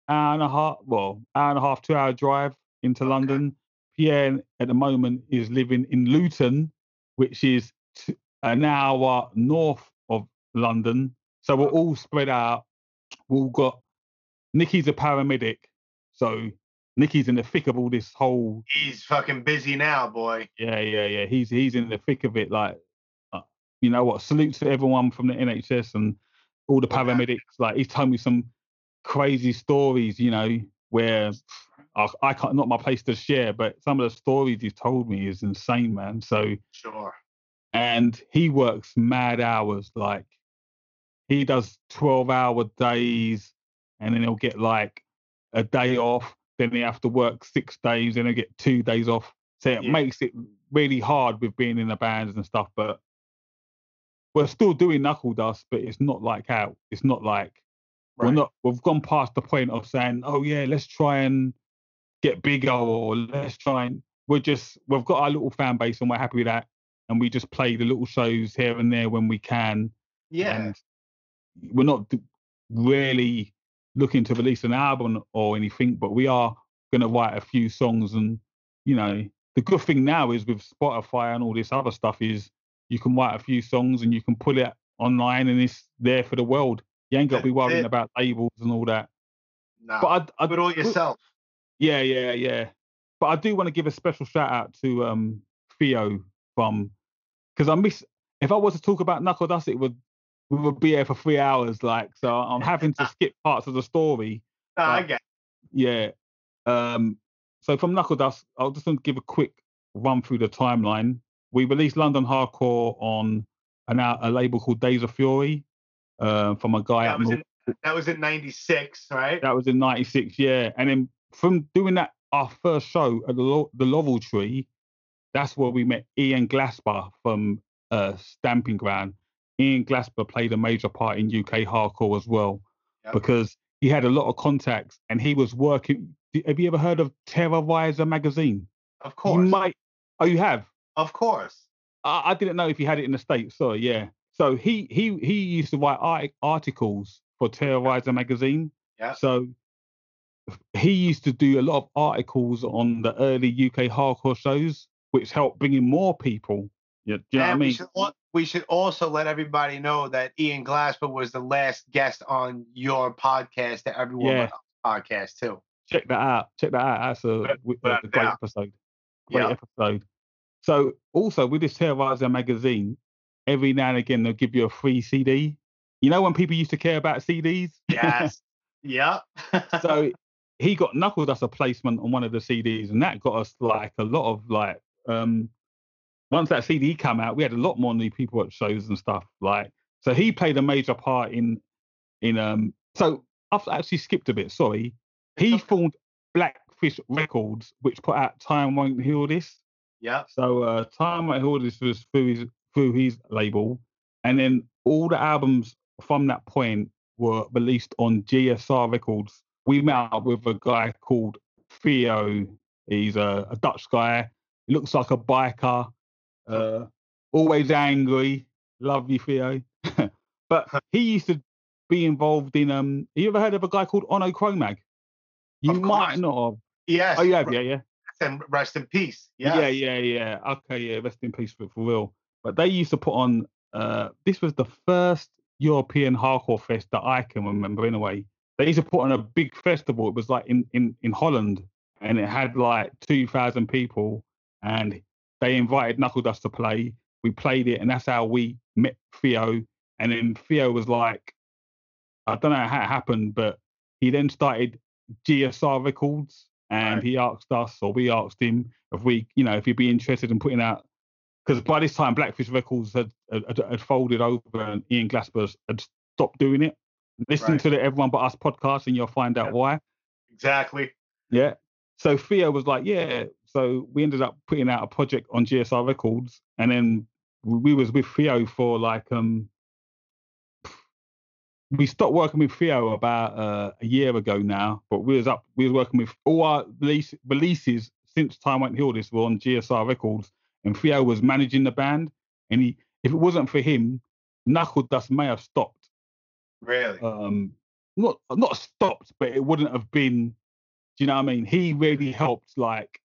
an hour and a half, well, hour and a half, two hour drive into Okay. London. Pierre at the moment is living in Luton, which is t- an hour north of London. So we're all spread out. We've got Nikki's a paramedic, so Nikki's in the thick of all this whole He's fucking busy now, boy. yeah, yeah, yeah. He's he's in the thick of it. Like, uh, you know what? Salute to everyone from the NHS and all the paramedics. Like, he's told me some crazy stories. You know, where I, I can't not my place to share, but some of the stories he's told me is insane, man. So, Sure. and he works mad hours. Like, he does twelve hour days, and then he'll get like a day off. Then he have to work six days, and he'll get two days off. So it Yeah. makes it really hard with being in the bands and stuff. But we're still doing Knuckledust, but it's not like how it's not like we're not. We've gone past the point of saying, "Oh yeah, let's try and get bigger or let's try and we're just we've got our little fan base and we're happy with that. And we just play the little shows here and there when we can. Yeah. And we're not really looking to release an album or anything, but we are going to write a few songs. And, you know, the good thing now is with Spotify and all this other stuff is you can write a few songs and you can put it online and it's there for the world. You ain't got to be worrying about labels and all that. no. But I, I do it all yourself. yeah, yeah, yeah. But I do want to give a special shout out to um Theo from because I miss if I was to talk about Knuckledust, it would we would be here for three hours. Like, so I'm having to skip parts of the story. No, I but- get. Yeah. Um. So from Knuckledust, I'll just give a quick run through the timeline. We released London Hardcore on an out a label called Days of Fury, uh, from a guy That was in that was in '96, right? That was in '96, yeah. And then from doing that, our first show at the Lo- the Laurel Tree, that's where we met Ian Glasper from uh, Stamping Ground. Ian Glasper played a major part in UK hardcore as well Yep. because he had a lot of contacts and he was working. Have you ever heard of Terrorizer magazine? Of You course. might. Oh, you have. Of course. I, I didn't know if he had it in the states. Sorry, yeah. So he he he used to write articles for Terrorizer magazine. Yeah. So he used to do a lot of articles on the early UK hardcore shows, which helped bring in more people. Yeah, do you know I and we should al- we should also let everybody know that Ian Glasper was the last guest on your podcast, that Everyone Yeah. Podcast too. Check that out. Check that out. That's a, But- but, a great yeah. episode. Great Yeah. episode. So also with this Terrorizer magazine, every now and again they'll give you a free CD. You know when people used to care about CDs? Yes. yep. so he got Knuckledust a placement on one of the CDs, and that got us like a lot of like um once that CD came out, we had a lot more new people at shows and stuff. Like so he played a major part in in um so I've actually skipped a bit, sorry. He okay. formed Blackfish Records, which put out Time Won't Heal This. Yeah. So uh Time Won't Heal This was through his through his label. And then all the albums from that point were released on GSR Records. We met up with a guy called Theo. He's a, a Dutch guy. He looks like a biker. Uh, always angry. Love you, Theo. but he used to be involved in um. You ever heard of a guy called Ono Chromag? You might not have. Yes. Oh, you have, yeah, yeah. And rest in peace. Yes. Yeah, yeah, yeah. Okay, yeah. Rest in peace for, for real. But they used to put on. Uh, this was the first European hardcore fest that I can remember. In a way, they used to put on a big festival. It was like in in in Holland, and it had like two thousand people, and they invited Knuckledust to play. We played it, and that's how we met Theo. And then Theo was like, I don't know how it happened, but he then started GSR Records, and Right. he asked us, or we asked him, if we, you know, if he'd be interested in putting out. Because by this time, Blackfish Records had, had, had folded over, and Ian Glasper had stopped doing it. Listen Right. to the Everyone But Us podcast, and you'll find out Yeah. why. Exactly. Yeah. So Theo was like, yeah. So we ended up putting out a project on GSR Records, and then we was with Theo for like um. We stopped working with Theo about uh, a year ago now, but we was up. We was working with all our release, releases since Time Won't Heal This were on GSR Records, and Theo was managing the band. And he, if it wasn't for him, Knuckledust may have stopped Really. um not not stopped, but it wouldn't have been. Do you know what I mean? He really helped like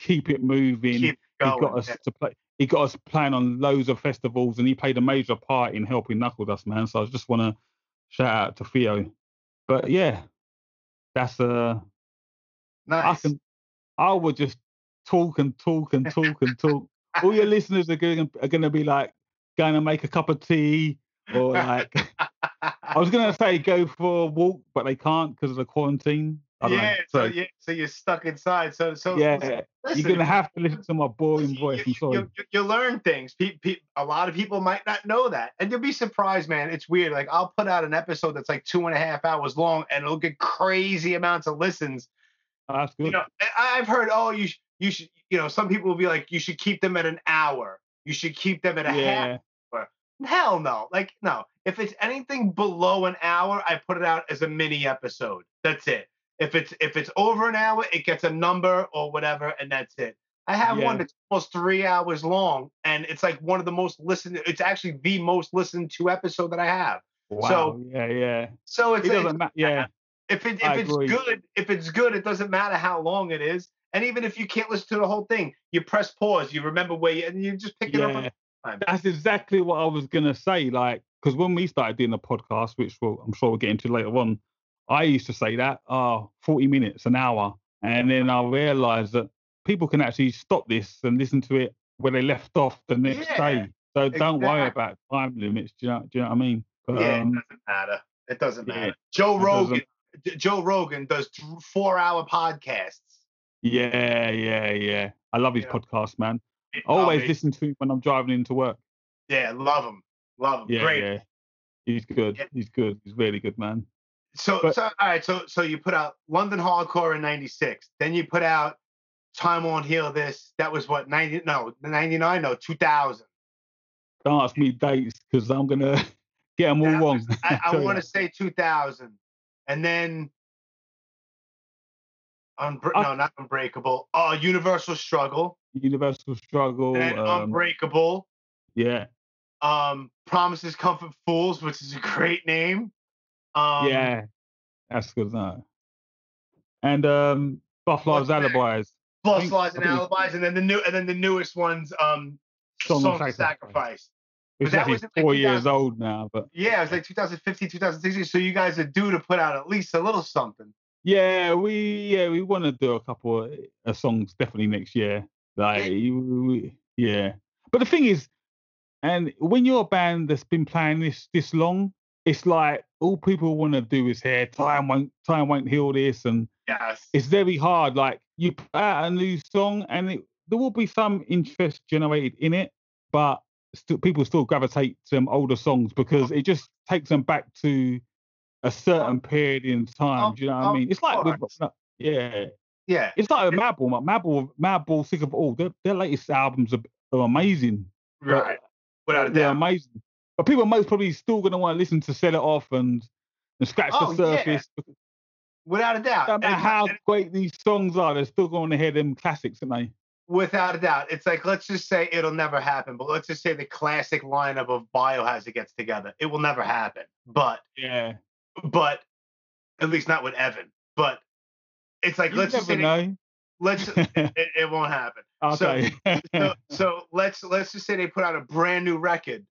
keep it moving. Keep he got us yeah. to play. He got us playing on loads of festivals, and he played a major part in helping Knuckledust, man. So I just want to shout out to Theo. But yeah, that's uh, I can, I would just talk and talk and talk and talk. All your listeners are going are going to be like going to make a cup of tea or like I was gonna say go for a walk, but they can't because of the quarantine. I don't know. yeah, so, So, yeah, so you're stuck inside. So so yeah, listen, you're gonna have to listen to my boring you, voice. I'm you- sorry. you- you learn things. Pe- pe- a lot of people might not know that, and you'll be surprised, man. It's weird. Like I'll put out an episode that's like two and a half hours long, and it'll get crazy amounts of listens. Oh, that's good. You know, I've heard, oh, you sh- you should, you know, some people will be like, you should keep them at an hour. You should keep them at a half. yeah, Hell no. Like, no. If it's anything below an hour, I put it out as a mini episode. That's it. If it's if it's over an hour, it gets a number or whatever, and that's it. I have one that's almost three hours long, and it's like one of the most listened. It's actually the most listened to episode that I have. Wow. So- yeah, yeah. So It it's, doesn't matter. Yeah. if it, if I it's agree. good, if it's good, it doesn't matter how long it is. And even if you can't listen to the whole thing, you press pause. You remember where you and you just pick it up. Yeah. time. That's exactly what I was gonna say. Like, because when we started doing the podcast, which we'll, I'm sure we'll get into later on, I used to say that, oh, 40 minutes, an hour. And then I realized that people can actually stop this and listen to it where they left off the next Yeah, day. So don't worry about time limits. Do you know, do you know what I mean? But, yeah, um, it doesn't matter. It doesn't yeah, matter. Joe Rogan. Joe Rogan does four-hour podcasts. yeah, yeah, yeah. I love his Yeah. podcast, man. It- Always listen to him when I'm driving into work. Yeah, love him. Love him. Yeah, Great. yeah. He's good. Yeah. He's good. He's really good, man. So, But- so all right. So, so you put out London Hardcore in '96. Then you put out Time Won't Heal This. That was what '90? No, '99. No, 2000. Don't ask me dates because I'm gonna get them all That wrong. I, I want to say 2000, and then. Unbr- I- no, not Unbreakable. Oh, Universal Struggle. Universal Struggle. Then Um, Unbreakable. yeah, Um, Promises Comfort Fools, which is a great name. Um, yeah, that's good. No. And um, What's next? Alibis. Think- Lies and Alibis, and then the new, and then the newest ones, um, Song Song, Sacrifice. Sacrifice. Which that was in, like, four years old now, but Yeah, it was like 2015, 2016. So you guys are due to put out at least a little something. yeah, we yeah we want to do a couple of uh, songs definitely next year. Like we- yeah, but the thing is, and when you're a band that's been playing this this long, it's like all people want to do is hear time won't time won't heal this and Yes. it's very hard. Like you put out a new song, and it, there will be some interest generated in it, but still, people still gravitate to older songs because it just takes them back to a certain period in time. do you know what I mean? It's like with, yeah, yeah. it's like Madball. Like Madball, Madball, Sick of All. Their, their latest albums are, are amazing. Right. Without a They're amazing. But people are most probably still going to want to listen to Set It Off and and scratch Oh, the yeah. surface. because Without a doubt. No matter And- how and great these songs are, they're still going to hear them classics, aren't they? without a doubt. It's like, let's just say it'll never happen, but let's just say the classic lineup of Biohazard gets together. It will never happen. But, Yeah. but, at least not with Evan. But it's like, You let's just say, they- let's, it, it won't happen. okay. so, so let's let's just say they put out a brand new record.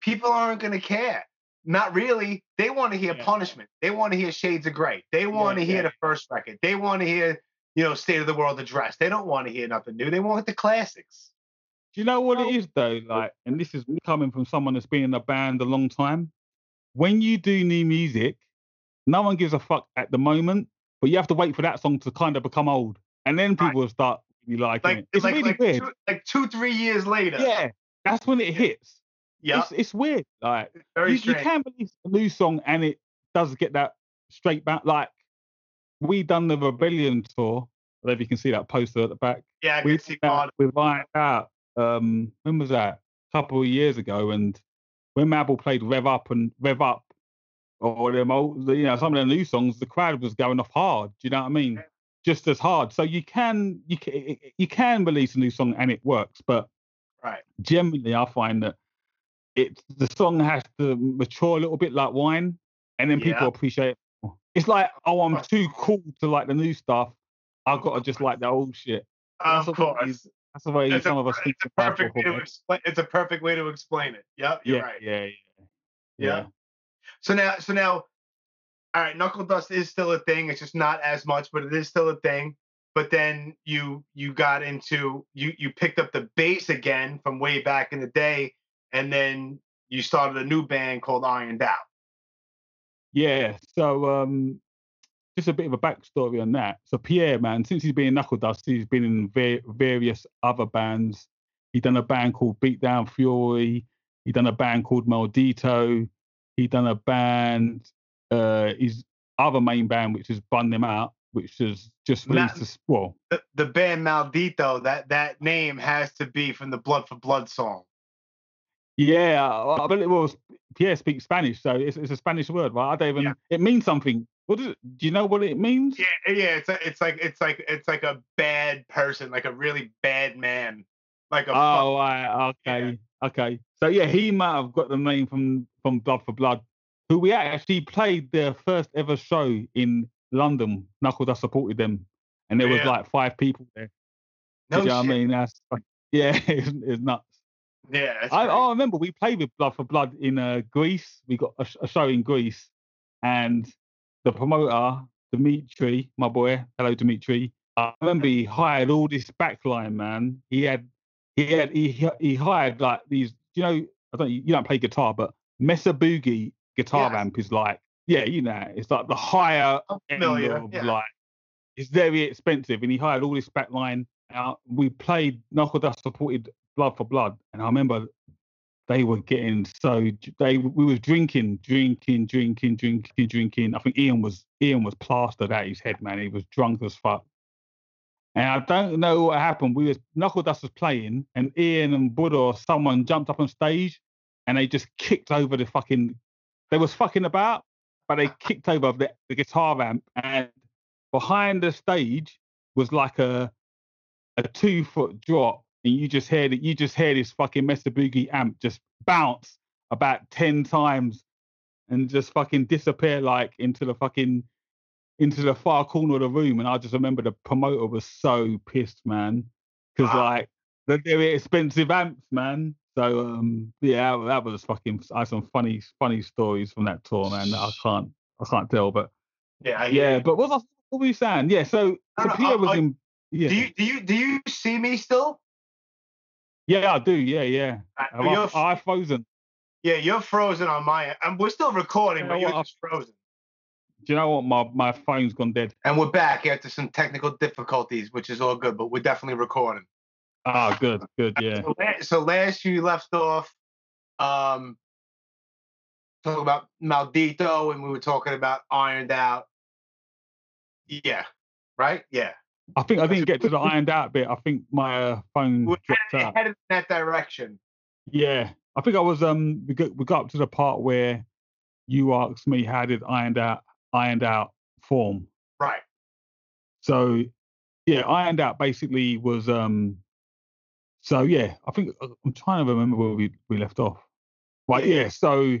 People aren't going to care. Not really. They want to hear Yeah. Punishment. They want to hear Shades of Grey. They want to Yeah, hear the first record. They want to hear, you know, State of the World Address. They don't want to hear nothing new. They want the classics. Do you know what it is though? Like, and this is coming from someone that's been in a band a long time. When you do new music, no one gives a fuck at the moment, but you have to wait for that song to kind of become old, and then Right. people will start really liking Like it. It's like really like weird. two, like two three years later. Yeah, that's when it hits. Yeah. It's, it's weird. Like you, you can release a new song and it does get that straight back. Like we done the Rebellion tour. I don't know if you can see that poster at the back. yeah, I we see that with Ironed Out. Um, when was that? A couple of years ago, and when Madball played Rev Up and Rev Up, or them old, you know, some of the new songs, the crowd was going off hard. Do you know what I mean? Yeah. Just as hard. So you can you can you can release a new song and it works, but Right. generally I find that it the song has to mature a little bit like wine, and then people Yeah. appreciate it. more. It's like, oh, I'm too cool to like the new stuff. I've got to just like the old shit. Of That's what course. That's the way It's some a, of us think it's a perfect way to explain. It's a perfect way to explain it. Yep, you're yeah, right. yeah, yeah, Yeah. So now, so now, all right, Knuckledust is still a thing. It's just not as much, but it is still a thing. But then you you got into you you picked up the bass again from way back in the day, and then you started a new band called Ironed Out. Yeah. So, um, just a bit of a backstory on that. So Pierre, man, since he's been in Knuckledust, he's been in va- various other bands. He done a band called Beatdown Fury. He done a band called Maldito. He done a band, uh, his other main band, which is Bun Them Out, which is just released. This, well, The, the band Maldito, that that name has to be from the Blood for Blood song. Yeah, I I believe it was Pierre speaks Spanish, so it's, it's a Spanish word, right? I don't even. Yeah. It means something What is it? Do you know what it means? Yeah, uh, yeah. It's a, it's like it's like it's like a bad person, like a really bad man, like a. Oh, right. Okay. Okay. So yeah, he might have got the name from from Blood for Blood, who we actually played their first ever show in London. Knuckledust supported them, and there oh, was like five people there. no Do you know what I shit. mean? That's yeah, it's, it's nuts. Yeah, I. I remember we played with Blood for Blood in uh, Greece. We got a, a show in Greece, and the promoter Dimitri, my boy, hello Dimitri. I remember he hired all this backline, man. He had, he had, he he- hired like these. You know, I don't, you don't play guitar, but Mesa Boogie guitar Yes. amp is like, yeah, you know, it's like the higher end of Yeah. like it's very expensive and he hired all this backline out we played Knuckledust supported blood for blood. And i remember they were getting so they we was drinking drinking drinking drinking drinking. I think ian was ian was plastered out his head man. He was drunk as fuck. And i don't know what happened. We was Knuckledust was playing and ian and buddha or someone jumped up on stage and they just kicked over the fucking they was fucking about but they kicked over the, the guitar amp and behind the stage was like a a two foot drop and you just heard it you just hear this fucking Mesa Boogie amp just bounce about 10 times and just fucking disappear like into the fucking into the far corner of the room and I just remember the promoter was so pissed man because Wow. like they're very expensive amps man so um yeah that, that was fucking I had some funny funny stories from that tour man that I can't I can't tell but Yeah, yeah you. but what was I, what were you saying yeah so, No, no, Pierre I- was I- in yeah Do you do you do you see me still? Yeah I do yeah yeah Uh, Have You're, I, I frozen yeah, you're frozen on my end. And we're still recording, You but you're what, just frozen. do you know what my my phone's gone dead And we're back after some technical difficulties, which is all good, but we're definitely recording. ah good good yeah So, so last you left off um talking about Maldito and we were talking about Ironed Out. Yeah. Right? Yeah. I think I didn't get to the ironed out bit I think my uh, phone We're dropped headed, out headed in that direction. Yeah, I think I was. Um, we got we got up to the part where you asked me how did ironed out ironed out form. Right. So yeah, ironed out basically was. Um, so yeah, I think uh, I'm trying to remember where we we left off. Right. Yeah. So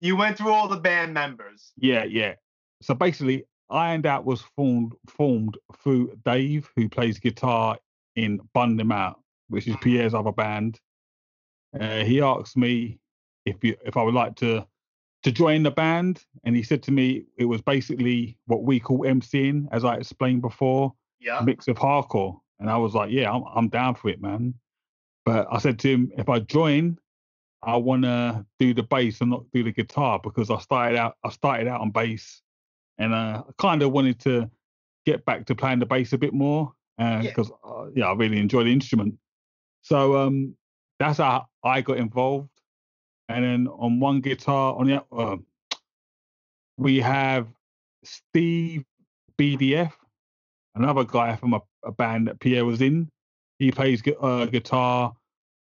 You went through all the band members. yeah, yeah. So basically, ironed out was formed formed through Dave, who plays guitar in Bun Them Out, which is Pierre's other band. Uh, he asked me if you if I would like to to join the band, and he said to me it was basically what we call MCing, as I explained before, Yeah. a mix of hardcore. And I was like, yeah, I'm I'm down for it, man. But I said to him, if I join, I want to do the bass and not do the guitar because I started out I started out on bass, and uh, I kind of wanted to get back to playing the bass a bit more because uh, yeah, I really enjoy the instrument. So um, that's how I got involved. And then on one guitar, on the uh, we have Steve BDF, another guy from a, a band that Pierre was in. He plays uh, guitar.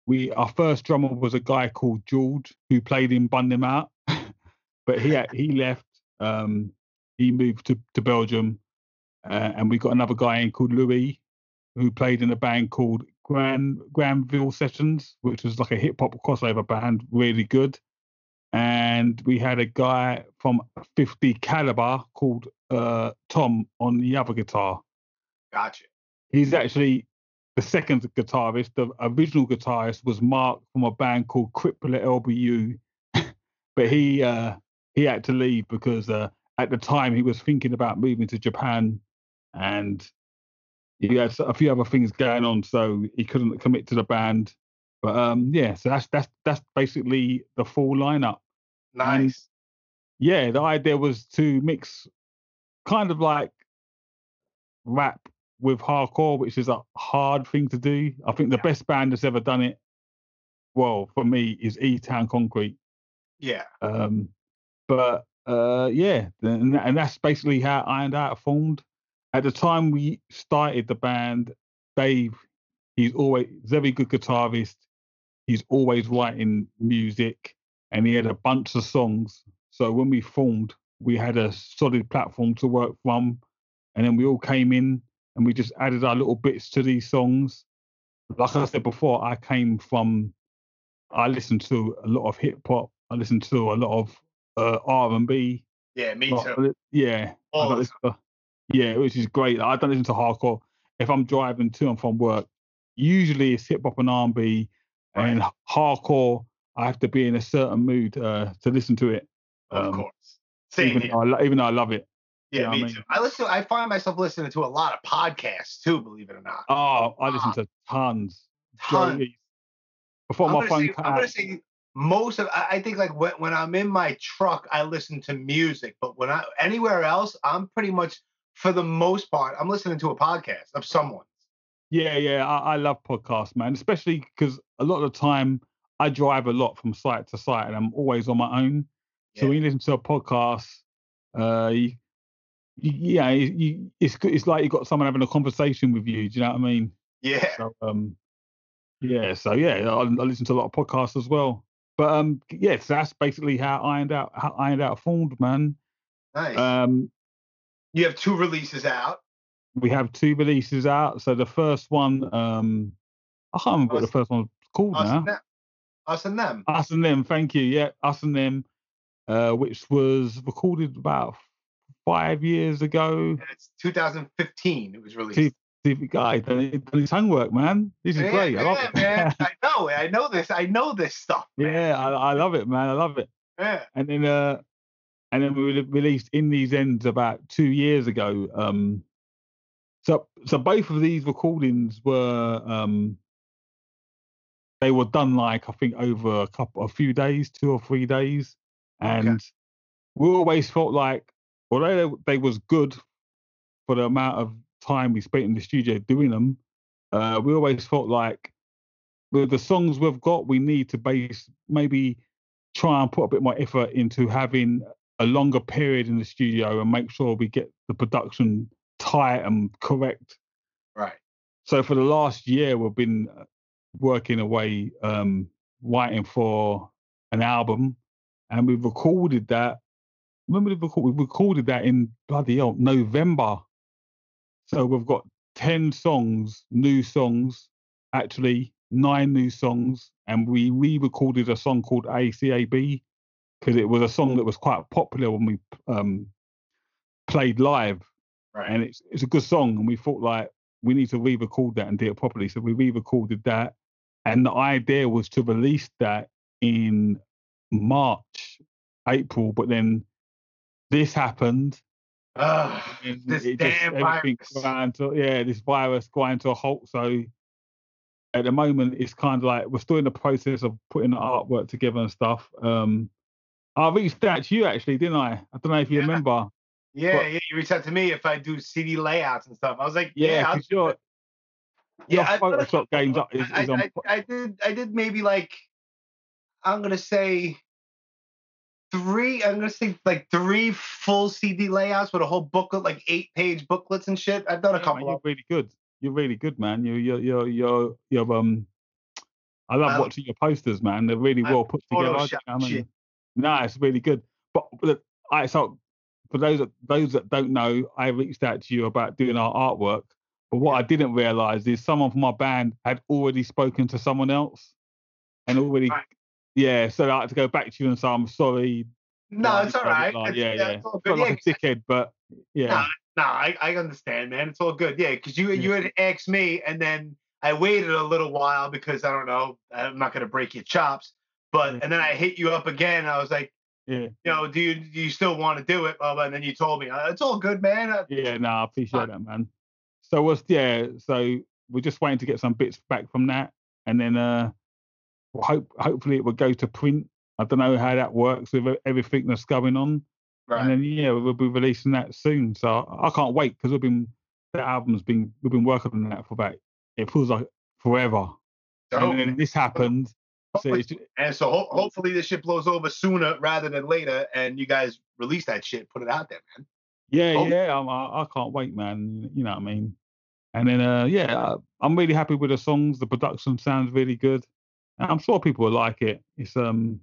We our first drummer was a guy called George who played in Bun Them Out, but he had- he left. Um, he moved to, to Belgium, uh, and we got another guy in called Louis, who played in a band called Grand Granville Sessions, which was like a hip hop crossover band, really good. And we had a guy from 50 Caliber called uh, Tom on the other guitar. Gotcha. He's actually the second guitarist. The original guitarist was Mark from a band called Crippler LBU, but he uh, he had to leave because uh, at the time he was thinking about moving to Japan, and he had a few other things going on, so he couldn't commit to the band. But um, yeah, so that's that's that's basically the full lineup. Nice. Yeah, the idea was to mix kind of like rap with hardcore, which is a hard thing to do. I think the Yeah. best band that's ever done it, well, for me, is E Town Concrete. yeah. Um, but uh, yeah, and, that's basically how Ironed Out formed. At the time we started the band, Dave, he's always very good guitarist. He's always writing music, and he had a bunch of songs. So when we formed, we had a solid platform to work from, and then we all came in and we just added our little bits to these songs. Like I said before, I came from I listened to a lot of hip hop. I listened to a lot of uh, R and B. Yeah, me Like, too. Yeah, I All don't the listen to- yeah, which is great. I don't listen to hardcore. If I'm driving to and from work, usually it's hip hop and R and B, and hardcore. I have to be in a certain mood uh, to listen to it. Of um, course. Same Even though, I, even though I love it. Yeah, know what I me mean? too. I listen. I find myself listening to a lot of podcasts too. Believe it or not. Oh, I listen Ah. to tons. Joe Ton. Lees. Before I'm my phone say, cut I'm out. gonna say most of. I think like when, when I'm in my truck, I listen to music. But when I anywhere else, I'm pretty much for the most part, I'm listening to a podcast of someone. Yeah, yeah, I, I love podcasts, man. Especially because a lot of the time I drive a lot from site to site, and I'm always on my own. So Yeah. when you listen to a podcast, uh, you, you, yeah, you, you, it's. It's like you got someone having a conversation with you. Do you know what I mean? Yeah. So, um, yeah, so yeah, I, I listen to a lot of podcasts as well. But um, yes, that's basically how Ironed Out, how Ironed Out formed, man. Nice. Um, you have two releases out. we have two releases out. So the first one, um, I can't remember what the Us- first one's called Us now. and them. Us and them. Us and them, thank you. Yeah, us and them, uh, which was recorded about five years ago. It's 2015. It was released. Stevie Guy done done his homework, man. This is yeah, great. I love yeah, it. man. I know. I know this. I know this stuff. man. yeah, I, I love it, man. I love it. Yeah. And then, uh, and then we released in these ends about two years ago. Um, so, so both of these recordings were, um, they were done like I think over a couple, a few days, two or three days, and we always felt like, although they, they was good for the amount of time we spent in the studio doing them, uh, we always felt like with the songs we've got, we need to base maybe try and put a bit more effort into having a longer period in the studio and make sure we get the production tight and correct. Right. So for the last year, we've been uh, working away, um, writing for an album, and we've recorded that. Remember, we we recorded that in bloody hell November. So we've got ten songs, new songs, actually nine new songs, and we re-recorded a song called ACAB because it was a song that was quite popular when we um, played live Right. and it's it's a good song, and we thought like we need to re-record that and do it properly. So we re-recorded that, and the idea was to release that in March, April, but then this happened. Ugh, and this it damn virus. to yeah, this virus grind to a halt. So at the moment, it's kind of like we're still in the process of putting the artwork together and stuff. Um, I reached out to you actually, didn't I? I don't know if you Yeah. remember. Yeah, But- yeah. You reached out to me if I do CD layouts and stuff. I was like, Yeah, yeah, I'll because do your your Yeah, I've done a Photoshop games couple. up is, I, is on. I, I did. I did maybe like I'm gonna say three. I'm gonna say like three full CD layouts with a whole booklet, like eight page booklets and shit. I've done a Yeah, man, couple you're really good. You're really good, man. You you you you you're um. I love Well, watching your posters, man. They're really I well put together. Photoshop do you know what I mean? No, it's really good. But I so for those that those that don't know, I reached out to you about doing our artwork. But what I didn't realize is someone from my band had already spoken to someone else, and already, Right. Yeah. So I had to go back to you and say, "I'm sorry." No, blah, it's all right. all blah, right. blah." It's- Yeah, yeah. It's all good. like Yeah, a dickhead, but yeah. Nah, No, I, I understand, man. It's all good. Yeah, because you Yeah. you had asked me, and then I waited a little while because I don't know. I'm not gonna break your chops, but Yeah. and then I hit you up again. I was like, Yeah, you know, do you do you still want to do it? Blah, blah, and then you told me uh, it's all good, man. Uh, yeah. No, I appreciate Fine. that, man. So what's yeah? So we're just waiting to get some bits back from that, and then uh, hope hopefully it will go to print. I don't know how that works with everything that's going on. And then yeah, we'll be releasing that soon. So I can't wait because we've been the album's been we've been working on that for about it feels like forever. So, And then this happened. So it's, and so ho- hopefully this shit blows over sooner rather than later, and you guys release that shit, put it out there, man. yeah, Oh. yeah, I'm, I, I can't wait, man. You know what I mean? And then uh yeah, I'm really happy with the songs. The production sounds really good. And I'm sure people will like it. It's um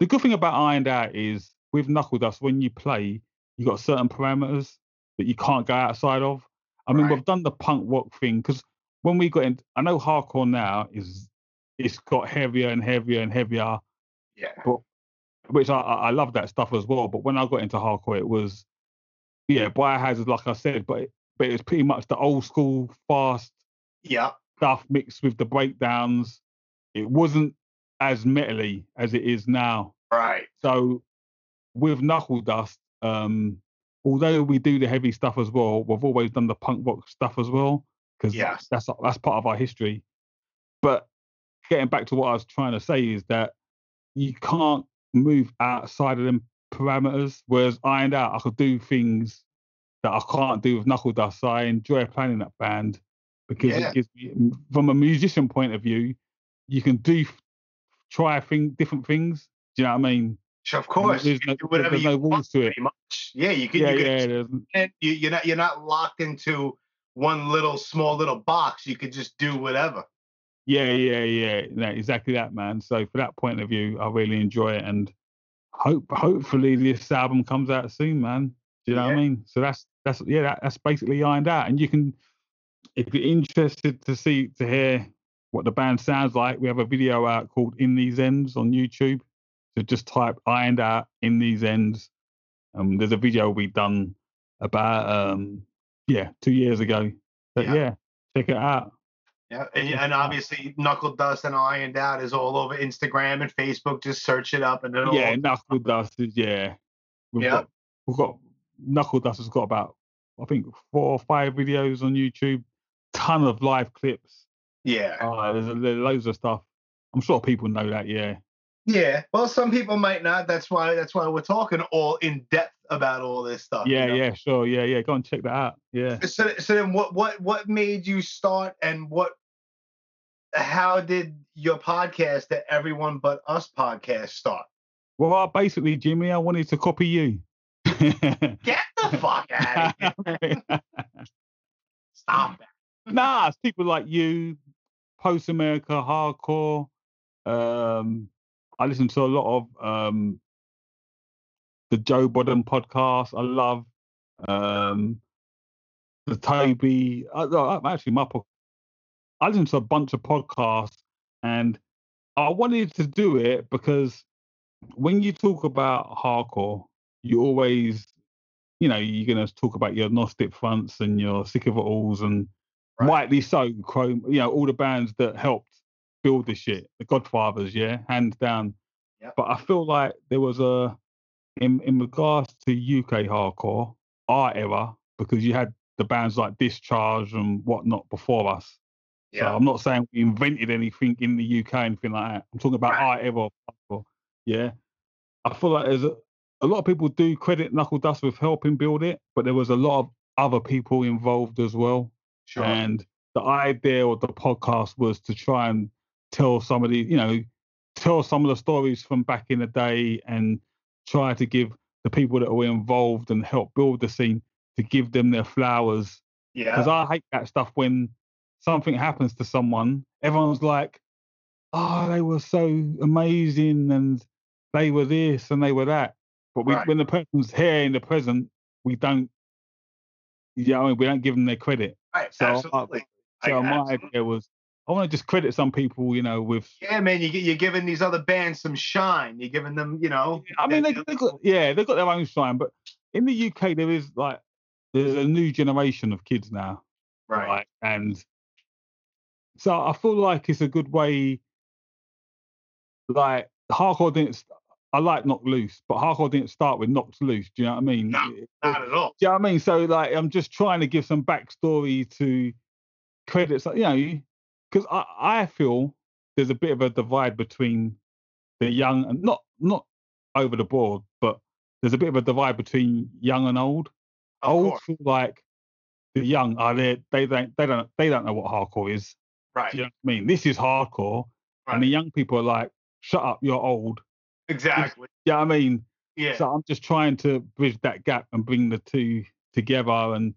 the good thing about Ironed Out is with Knuckledust when you play, you got certain parameters that you can't go outside of. I mean, Right. we've done the punk rock thing because when we got in, I know hardcore now is it's got heavier and heavier and heavier, Yeah. But, which I I love that stuff as well. But when I got into hardcore, it was yeah, biohazard, like I said, but it, but it was pretty much the old school fast Yeah. stuff mixed with the breakdowns. It wasn't as metally as it is now. Right. So with Knuckledust, um, although we do the heavy stuff as well, we've always done the punk rock stuff as well because Yes. that's that's part of our history. But getting back to what I was trying to say is that you can't move outside of them parameters. Whereas Ironed Out, I could do things that I can't do with Knuckledust. So I enjoy playing that band because Yeah. it gives me, from a musician point of view, you can do try thing different things. Do you know what I mean? Sure, Of course. There's no, can do whatever there's you no want, to it. much. Yeah, you can. Yeah, you can yeah. You, you're not you're not locked into one little small little box. You could just do whatever. yeah, yeah, yeah. No, exactly that, man. So for that point of view, I really enjoy it, and hope hopefully this album comes out soon, man. Do you know what I mean? So that's that's yeah, that, that's basically Ironed Out, and you can if you're interested to see to hear what the band sounds like, we have a video out called "In These Ends" on YouTube. So just type "Ironed Out in these ends." Um, there's a video we've done about um yeah two years ago. But Yeah. yeah, check it out. Yeah, and, and obviously Knuckledust and Ironed Out is all over Instagram and Facebook. Just search it up and it'll Yeah, Knuckledust is yeah. We've Yeah. got we've got Knuckledust has got about I think four or five videos on YouTube, ton of live clips. Yeah. Uh, there's, there's loads of stuff. I'm sure people know that. Yeah, Yeah. Well, some people might not. That's why that's why we're talking all in depth about all this stuff. you yeah, know? yeah, sure, yeah, yeah. Go and check that out. Yeah. So, so then what what what made you start and what how did your podcast the everyone but us podcast start Well, basically, Jimmy, I wanted to copy you. get the fuck out of here stop it nah, it's people like you, Post America, Hardcore. Um, I listen to a lot of um, the Joe Budden podcast. I love um, the Toby. I, I, actually, my I listen to a bunch of podcasts, and I wanted to do it because when you talk about hardcore, you always, you know, you're gonna talk about your Gnostic fronts and your Sick of It Alls and Right. rightly so, Chrome, you know, all the bands that helped build this shit, the Godfathers, yeah, hands down. Yep. But I feel like there was a, in in regards to UK hardcore, our era, because you had the bands like Discharge and whatnot before us. So yeah I'm not saying we invented anything in the UK, anything like that. I'm talking about Right. our era. hardcore, Yeah. I feel like there's a, a lot of people do credit Knuckledust with helping build it, but there was a lot of other people involved as well. Sure And the idea of the podcast was to try and tell some of the, you know, tell some of the stories from back in the day and try to give the people that were involved and help build the scene to give them their flowers. Yeah. Because I hate that stuff when something happens to someone, everyone's like, oh, they were so amazing and they were this and they were that. But we, Right. when the person's here in the present, we don't, you know, we don't give them their credit. Right so, absolutely I- So my absolutely. idea was, I want to just credit some people, you know, with. yeah man you, you're giving these other bands some shine you're giving them you know I mean, they, they got, yeah, they've got their own shine, but in the UK there is like, there's a new generation of kids now, right right? And so I feel like it's a good way. Like hardcore didn't. I like Knocked Loose, but hardcore didn't start with Knocked Loose. Do you know what I mean? No, not at all Do you know what I mean? So like, I'm just trying to give some backstory to credits, you know, because I, I feel there's a bit of a divide between the young and not not over the board, but there's a bit of a divide between young and old. of old course feel like the young are there, they don't they don't they don't know what hardcore is. right Do you know what I mean? This is hardcore, right and the young people are like, "Shut up, you're old." Exactly Yeah, I mean, yeah so I'm just trying to bridge that gap and bring the two together. And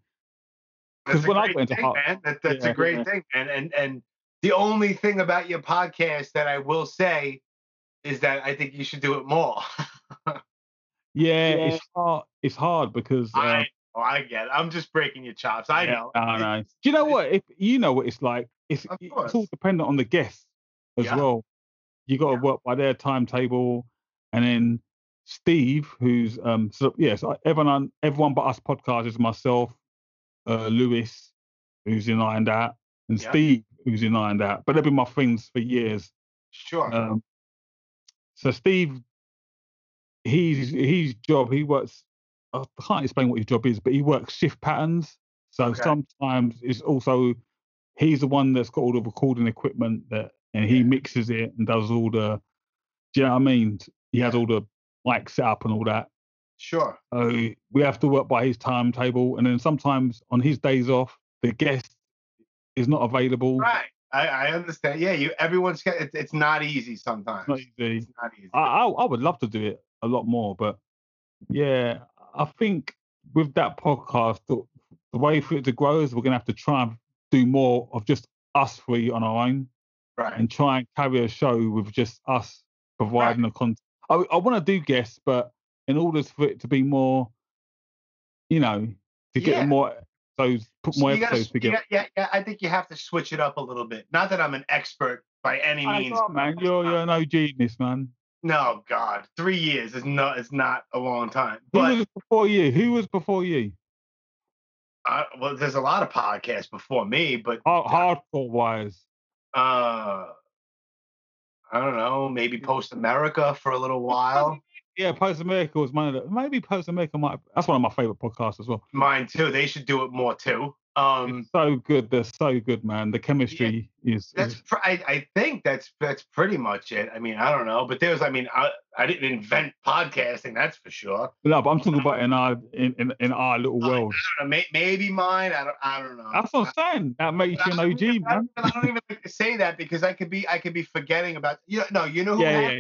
because when I went to thing, Har- man. That, that's Yeah, a great yeah. thing, man. And and the only thing about your podcast that I will say is that I think you should do it more. Yeah, it's hard. It's hard because uh, I, oh, I get it. I'm just breaking your chops. I yeah, know. I know. Do you know what? If you know what it's like, it's it's all dependent on the guests as Yeah. well. You got to Yeah. work by their timetable, and then Steve, who's um, so yeah, so everyone on everyone but us podcast is myself, uh, Lewis, who's in Ironed Out, and Yeah. Steve, who's in Ironed Out. But they've been my friends for years. Sure. Um, so Steve, he's his job. He works. I can't explain what his job is, but he works shift patterns. So Okay. sometimes it's also he's the one that's got all the recording equipment that, and he Yeah. mixes it and does all the. Do you know what I mean? He has all the mic set up and all that. sure. So we have to work by his timetable, and then sometimes on his days off, the guest is not available. Right. I, I understand. Yeah, you. Everyone's got. It's, not easy sometimes. Not easy. It's not easy. I, I I would love to do it a lot more, but yeah, I think with that podcast, the, the way for it to grow is we're gonna have to try and do more of just us three on our own right. and try and carry a show with just us providing the content. I, I want to do guests, but in order for it to be more, you know, to get Yeah. more episodes, put So more you gotta, episodes together. yeah, yeah. I think you have to switch it up a little bit. Not that I'm an expert by any Hey, means. man, you're you're an OG in this, man. No, God, three years is not is not a long time. Who was before you? Who was before you? uh, well, there's a lot of podcasts before me, but Hard, hardcore wise. uh, I don't know, maybe Post America for a little while. Yeah, Post America was one of the maybe Post America might that's one of my favorite podcasts as well. Mine too. They should do it more too. Um, It's so good, they're so good, man. The chemistry is, that's is pr- I, I think that's that's pretty much it. I mean, I don't know, but there's I mean, I I didn't invent podcasting, that's for sure. no, but I'm talking about in our in, in, in our little world. I don't know, maybe mine. I don't I don't know. That's what I'm saying. That makes you an even- OG, I man. I don't even like to say that because I could be I could be forgetting about you know no you know who Yeah, had, yeah.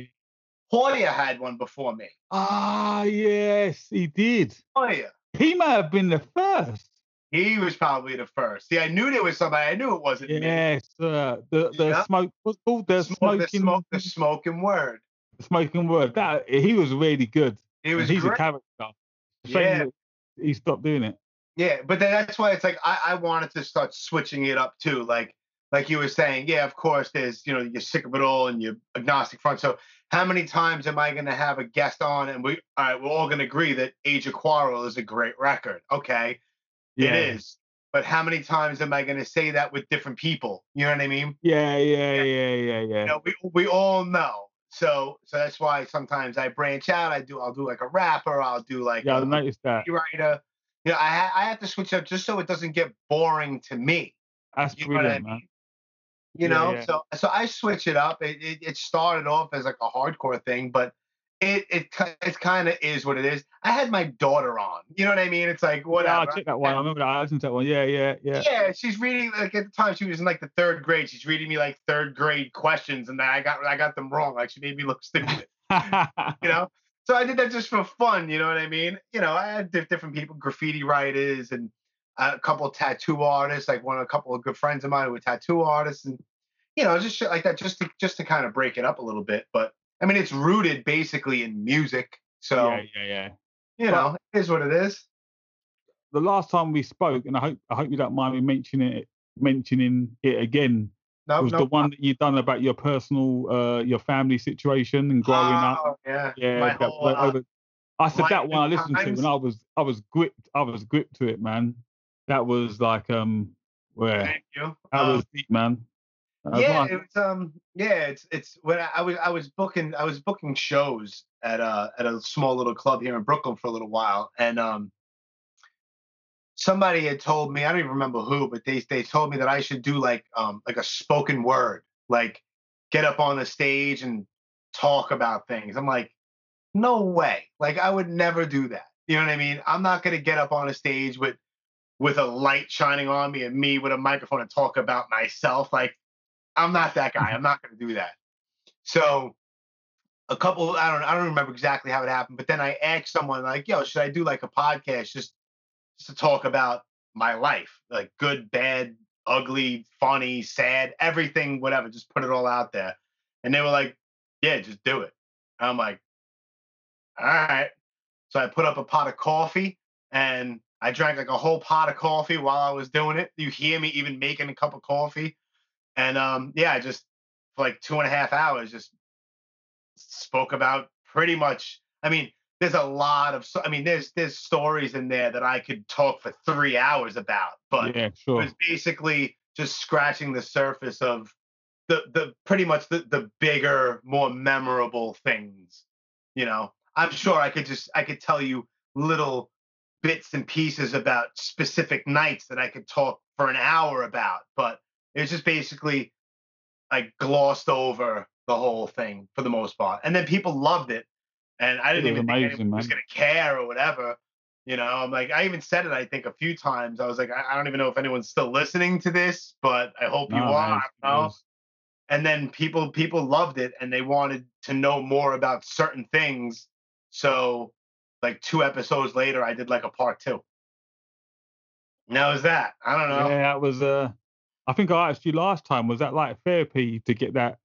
Hoya had one before me. Ah, yes, he did. Hoya. He may have been the first. He was probably the first. See, I knew there was somebody. I knew it wasn't me. Yes, uh, the the Yeah. smoke what's called the Smoke, smoking the smoke, the smoking word. smoking word. That he was really good. And was he's great. a character. Shame Yeah. he stopped doing it. Yeah, but then that's why it's like I, I wanted to start switching it up too. Like like you were saying, yeah, of course, there's you know you're sick of it all and you're agnostic front. So how many times am I going to have a guest on and we all right, we're all going to agree that Age of Quarrel is a great record? Okay, Yeah. it is. But how many times am I going to say that with different people? You know what I mean? Yeah, yeah, yeah, yeah, yeah. You know, we we all know. So so that's why sometimes I branch out. I do I'll do like a rapper. I'll do like yeah, I a, noticed that. writer. You know, I ha- I have to switch up just so it doesn't get boring to me. That's You know I brilliant, man. mean? You Yeah, know, yeah. so so I switch it up. It, it it started off as like a hardcore thing, but it it it kind of is what it is. I had my daughter on. You know what I mean? It's like Yeah, whatever. I checked that one. I remember that. I listened to that one. Yeah, yeah, yeah. Yeah, she's reading like at the time she was in like the third grade. She's reading me like third grade questions, and I got I got them wrong. Like she made me look stupid. you know. So I did that just for fun, you know what I mean? You know, I had diff- different people, graffiti writers, and a couple of tattoo artists. Like one, a couple of good friends of mine who were tattoo artists, and you know, just shit like that, just to just to kind of break it up a little bit. But I mean, it's rooted basically in music, so yeah, yeah, yeah. you know, it is what it is. The last time we spoke, and I hope I hope you don't mind me mentioning it mentioning it again, No, was no, the one that you done about your personal uh your family situation and growing up. Oh, yeah, Yeah, that whole, went uh, I said that one I listened to times. and I was I was gripped I was gripped to it, man. That was like um where Thank you. that Um, was deep, man. Yeah, nice. it was um yeah, it's it's when I, I was I was booking I was booking shows at a at a small little club here in Brooklyn for a little while and um somebody had told me I don't even remember who but they they told me that I should do like um like a spoken word like get up on the stage and talk about things. I'm like no way. Like I would never do that. You know what I mean? I'm not going to get up on a stage with with a light shining on me and me with a microphone and talk about myself like I'm not that guy. I'm not going to do that. So a couple, I don't, I don't remember exactly how it happened, but then I asked someone like, "Yo, should I do like a podcast just, just to talk about my life, like good, bad, ugly, funny, sad, everything, whatever, just put it all out there." And they were like, "Yeah, just do it." I'm like, "All right." So I put up a pot of coffee and I drank like a whole pot of coffee while I was doing it. You hear me even making a cup of coffee. And um, yeah, I just for like two and a half hours just spoke about pretty much. I mean, there's a lot of. I mean, there's there's stories in there that I could talk for three hours about, but yeah, it was basically just scratching the surface of the the pretty much the the bigger, more memorable things. You know, I'm sure I could just I could tell you little bits and pieces about specific nights that I could talk for an hour about, but it's just basically I glossed over the whole thing for the most part. And then people loved it. And I didn't It was even think amazing, anyone was gonna care or whatever. You know, I'm like, I even said it, I think, a few times. I was like, I, I don't even know if anyone's still listening to this, but I hope you No, are. man, I it don't know was- and then people people loved it and they wanted to know more about certain things so like two episodes later i did like a part two and that was that i don't know Yeah, that was. Uh, I think I asked you last time. Was that like therapy to get that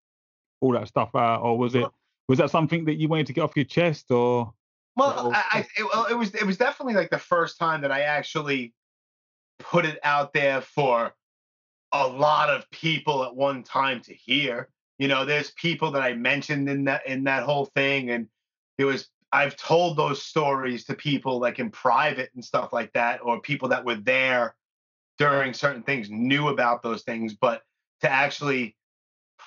all that stuff out, or was it was that something that you wanted to get off your chest, or well Well, I, I well, it was it was definitely like the first time that i actually put it out there for a lot of people at one time to hear you know there's people that i mentioned in that in that whole thing and it was i've told those stories to people like in private and stuff like that or people that were there during certain things knew about those things but to actually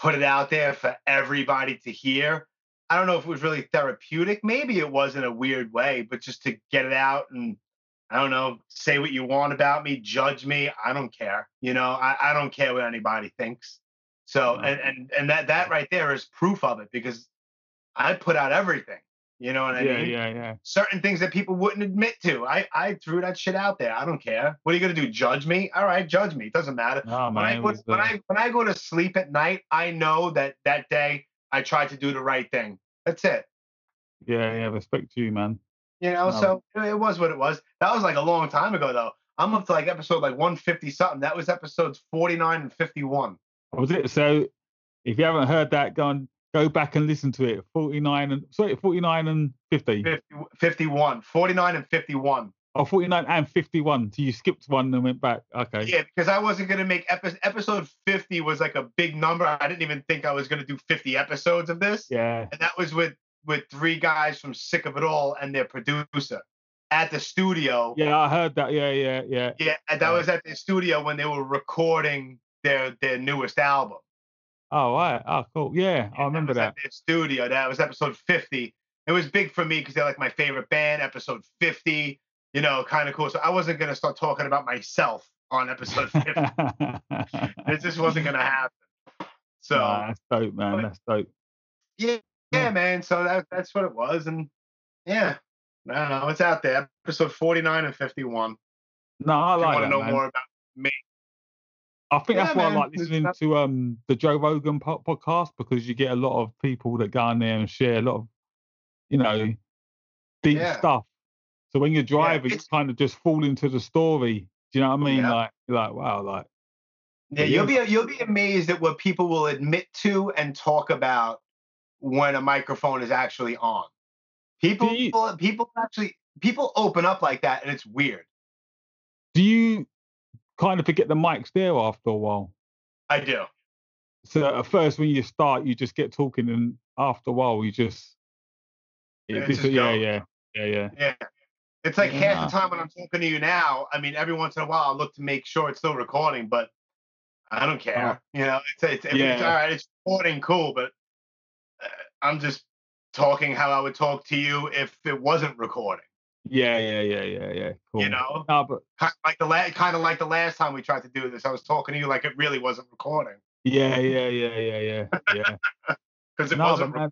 put it out there for everybody to hear i don't know if it was really therapeutic. Maybe it was in a weird way but just to get it out and i don't know say what you want about me judge me i don't care you know? I, I don't care what anybody thinks. So No. and and and that that right there is proof of it because i put out everything you know what i yeah, mean yeah, yeah, yeah. certain things that people wouldn't admit to. I, I threw that shit out there. I don't care. What are you gonna do? Judge me? All right, judge me. It doesn't matter. No, when I go was, when uh, I when I go to sleep at night, I know that that day I tried to do the right thing. That's it. yeah, yeah. Respect to you, man. You know, No. so it it was what it was. That was like a long time ago though. I'm up to like episode like 150 something. That was episodes 49 and 51. Was it so? If you haven't heard that, go and go back and listen to it. Forty nine and sorry, forty nine and fifty. 50, 51. 49 and 51. Oh, 49 and fifty one. So you skipped one and went back. Okay. Yeah, because I wasn't gonna make epi- episode 50 was like a big number. I didn't even think I was gonna do 50 episodes of this. Yeah. and that was with with three guys from Sick of It All and their producer at the studio. Yeah, I heard that. Yeah, yeah, yeah. yeah, and that was at the studio when they were recording their their newest album. Oh, right. Oh, cool. Yeah, I remember that. At studio. That was episode 50. It was big for me because they're like my favorite band. Episode 50, you know, kind of cool. So I wasn't gonna start talking about myself on episode 50. it just wasn't gonna happen. So Nah, that's dope, man. but- That's dope. yeah, yeah, man. So that that's what it was, and yeah, I don't know. It's out there. Episode 49 and 51. No, I If you like want to know man. more about me. I think that's why man, I like listening to um the Joe Rogan po- podcast because you get a lot of people that go in there and share a lot of, you know, deep Yeah. stuff. So when you're driving, you it's- kind of just fall into the story. Do you know what I mean? Yeah. Like, you're like, wow, like, Yeah, you'll yeah. be you'll be amazed at what people will admit to and talk about when a microphone is actually on. People you- people actually people open up like that, and it's weird. do you kind of forget the mics there after a while? I do. So at first, when you start, you just get talking, and after a while, you just, Yeah, it it just yeah, yeah, yeah, yeah. Yeah. It's like half the time when I'm talking to you now. I mean, every once in a while, I'll look to make sure it's still recording, but I don't care. You know, it's it's, it's Yeah. all right. It's recording, cool, but uh, I'm just talking how I would talk to you if it wasn't recording. Yeah, yeah, yeah, yeah, yeah. Cool. You know, No, but like the la- kind of like the last time we tried to do this. I was talking to you like it really wasn't recording yeah, yeah, yeah, yeah, yeah, yeah. because it No, wasn't. re-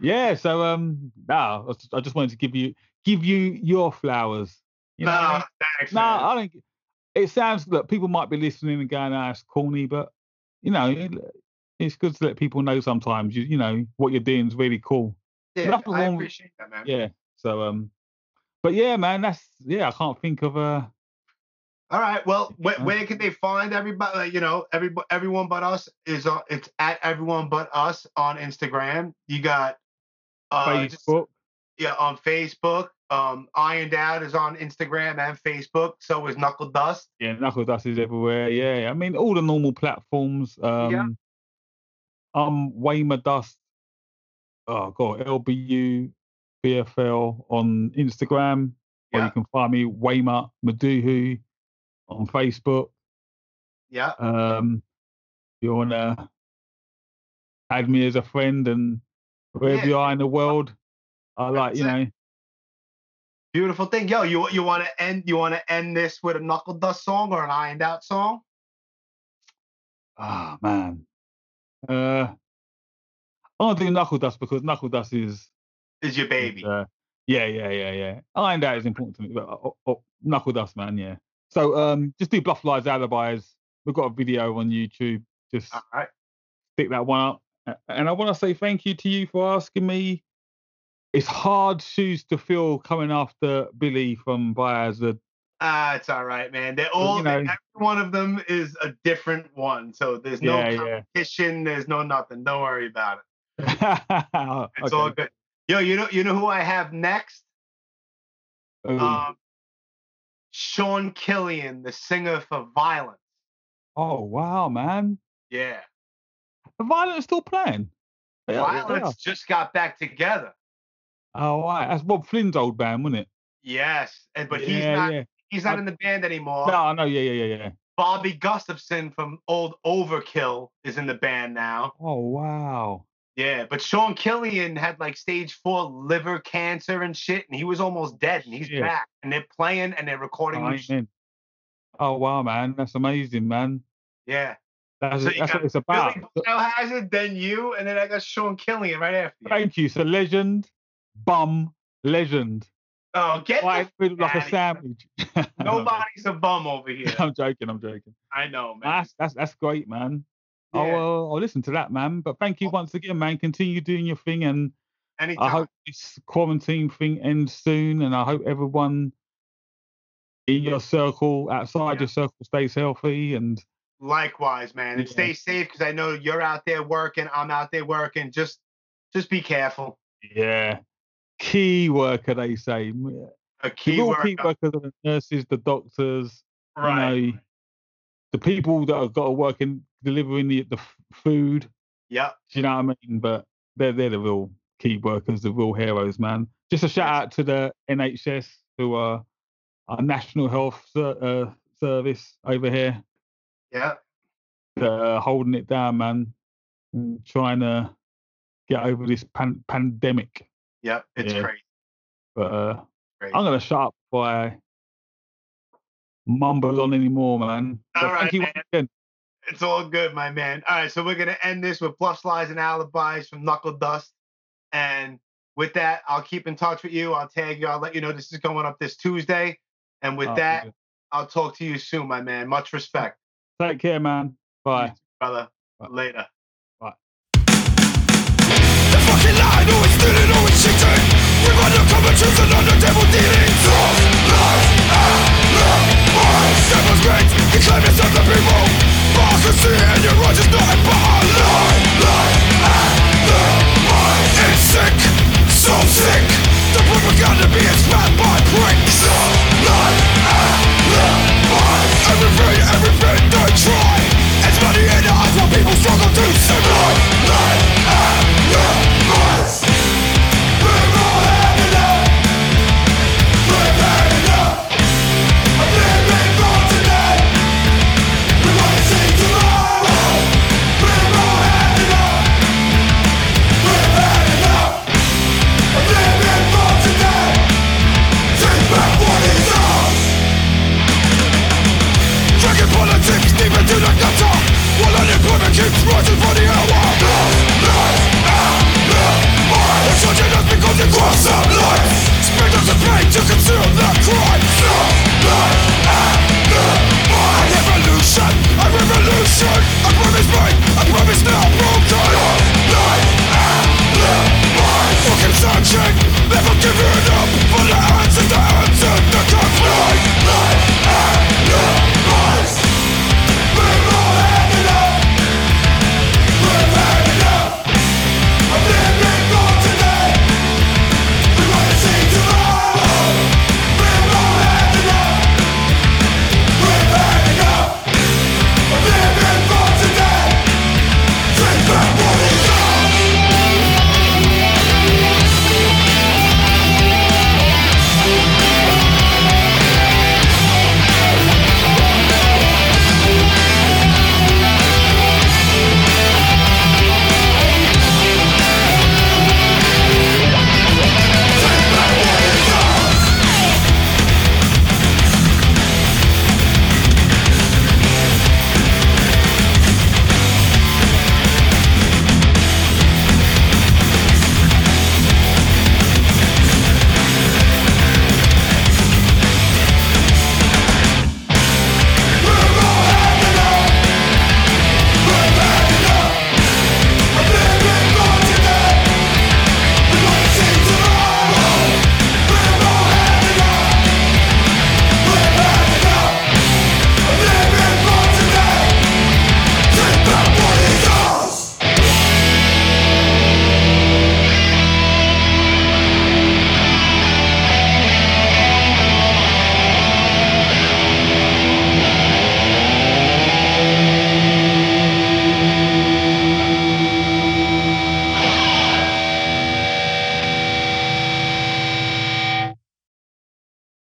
yeah. So um, no, I I just wanted to give you give you your flowers. You I no, mean? thanks. no, man. I don't. It sounds that people might be listening and going, "Ah, it's corny," but you know, it, it's good to let people know sometimes. You you know what you're doing is really cool. yeah, nothing I wrong appreciate that, man. Yeah. So um, but yeah, man, that's yeah. I can't think of a. All right. Well, where, where can they find everybody? You know, every everyone but us is on. It's at everyone but us on Instagram. You got uh, just- Facebook. yeah, on Facebook. Um, Ironed Out is on Instagram and Facebook. So is Knuckledust. Yeah, Knuckledust is everywhere. Yeah, I mean all the normal platforms. Um, Yeah. I'm Wema Dust. Oh god, LBU BFL on Instagram. Or Yeah. you can find me Wema Maduhu on Facebook. Yeah. Um, you wanna add me as a friend and wherever Yeah. you are in the world, I like you know. Beautiful thing. Yo, you you want to end you want to end this with a Knuckledust song or an Ironed Out song? Ah man. Uh, I don't do Knuckledust because Knuckledust is Is your baby? Uh, yeah, yeah, yeah, yeah. Ironed Out is important to me, but oh, oh, Knuckledust, man, yeah. So um, just do Bluff Lies Alibis. We've got a video on YouTube. Just right. stick that one up. And I want to say thank you to you for asking me. It's hard shoes to fill coming after Billy from Biohazard. Ah, it's all right, man. They're all you know- every one of them is a different one. So there's no Yeah, yeah. competition. There's no nothing. Don't worry about it. It's okay. all good. Yo, you know you know who I have next? Ooh. Um, Sean Killian, the singer for Violence. oh wow, man. Yeah. The Violence still playing. They are- they are. Violence just got back together. Oh, right. That's Bob Flynn's old band, wasn't it? Yes, and but he's yeah, not yeah. he's not I- in the band anymore. No, I know. Yeah, yeah, yeah, yeah. Bobby Gustafson from old Overkill is in the band now. Oh, wow. Yeah, but Sean Killian had like stage four liver cancer and shit, and he was almost dead, and he's Shit. back, and they're playing and they're recording. shit. Oh, wow, man. That's amazing, man. Yeah, That's, So that's what it's about. Billy Biohazard, then you, and then I got Sean Killian right after you. Thank you. So, legend, bum, legend. Oh, get Right, the like a sandwich. Nobody's a bum over here. I'm joking. I'm joking. I know, man. That's that's that's great, man. Yeah. I'll, uh, I'll listen to that, man. But thank you once again, man. Continue doing your thing, and Anytime. I hope this quarantine thing ends soon, and I hope everyone in your circle, outside Yeah. your circle, stays healthy. And Likewise, man, and Yeah. stay safe because I know you're out there working. I'm out there working. Just, just be careful. yeah, key worker, they say. A key word. key workers the nurses, the doctors, Right. you know, the people that have got to work in delivering the, the food. Yeah. Do you know what I mean? But they're they're the real key workers, the real heroes, man. Just a shout out to the NHS, who are our National Health uh, Service over here, Yeah. are holding it down, man, trying to get over this pan- pandemic. Yeah, It's Yeah. crazy. But uh, Crazy. I'm gonna shut up before I mumble on anymore, man. So All right, thank you man. again. It's all good, my man. All right, so we're gonna end this with bluffs, lies, and alibis from Knuckledust. And with that, I'll keep in touch with you. I'll tag you. I'll let you know this is going up this Tuesday. And with Oh, that, good. I'll talk to you soon, my man. Much respect, take care, man. Bye. brother. Bye. Later. The fucking lie, no stealing, no cheating We run the common truth and on the devil dealing False lies and lies To serve the people Democracy and your right is nothing but a lie Lie It's sick, so sick. The propaganda being spat by Lie they try. It's money in the eyes while people struggle to survive. Lie and lies We're keeps rising for the hour Love, life, and mine it crosses lives Spend the pain to conceal the crime and mine A revolution, a revolution A promise made, a promise now broken and mine never giving up. For the answers that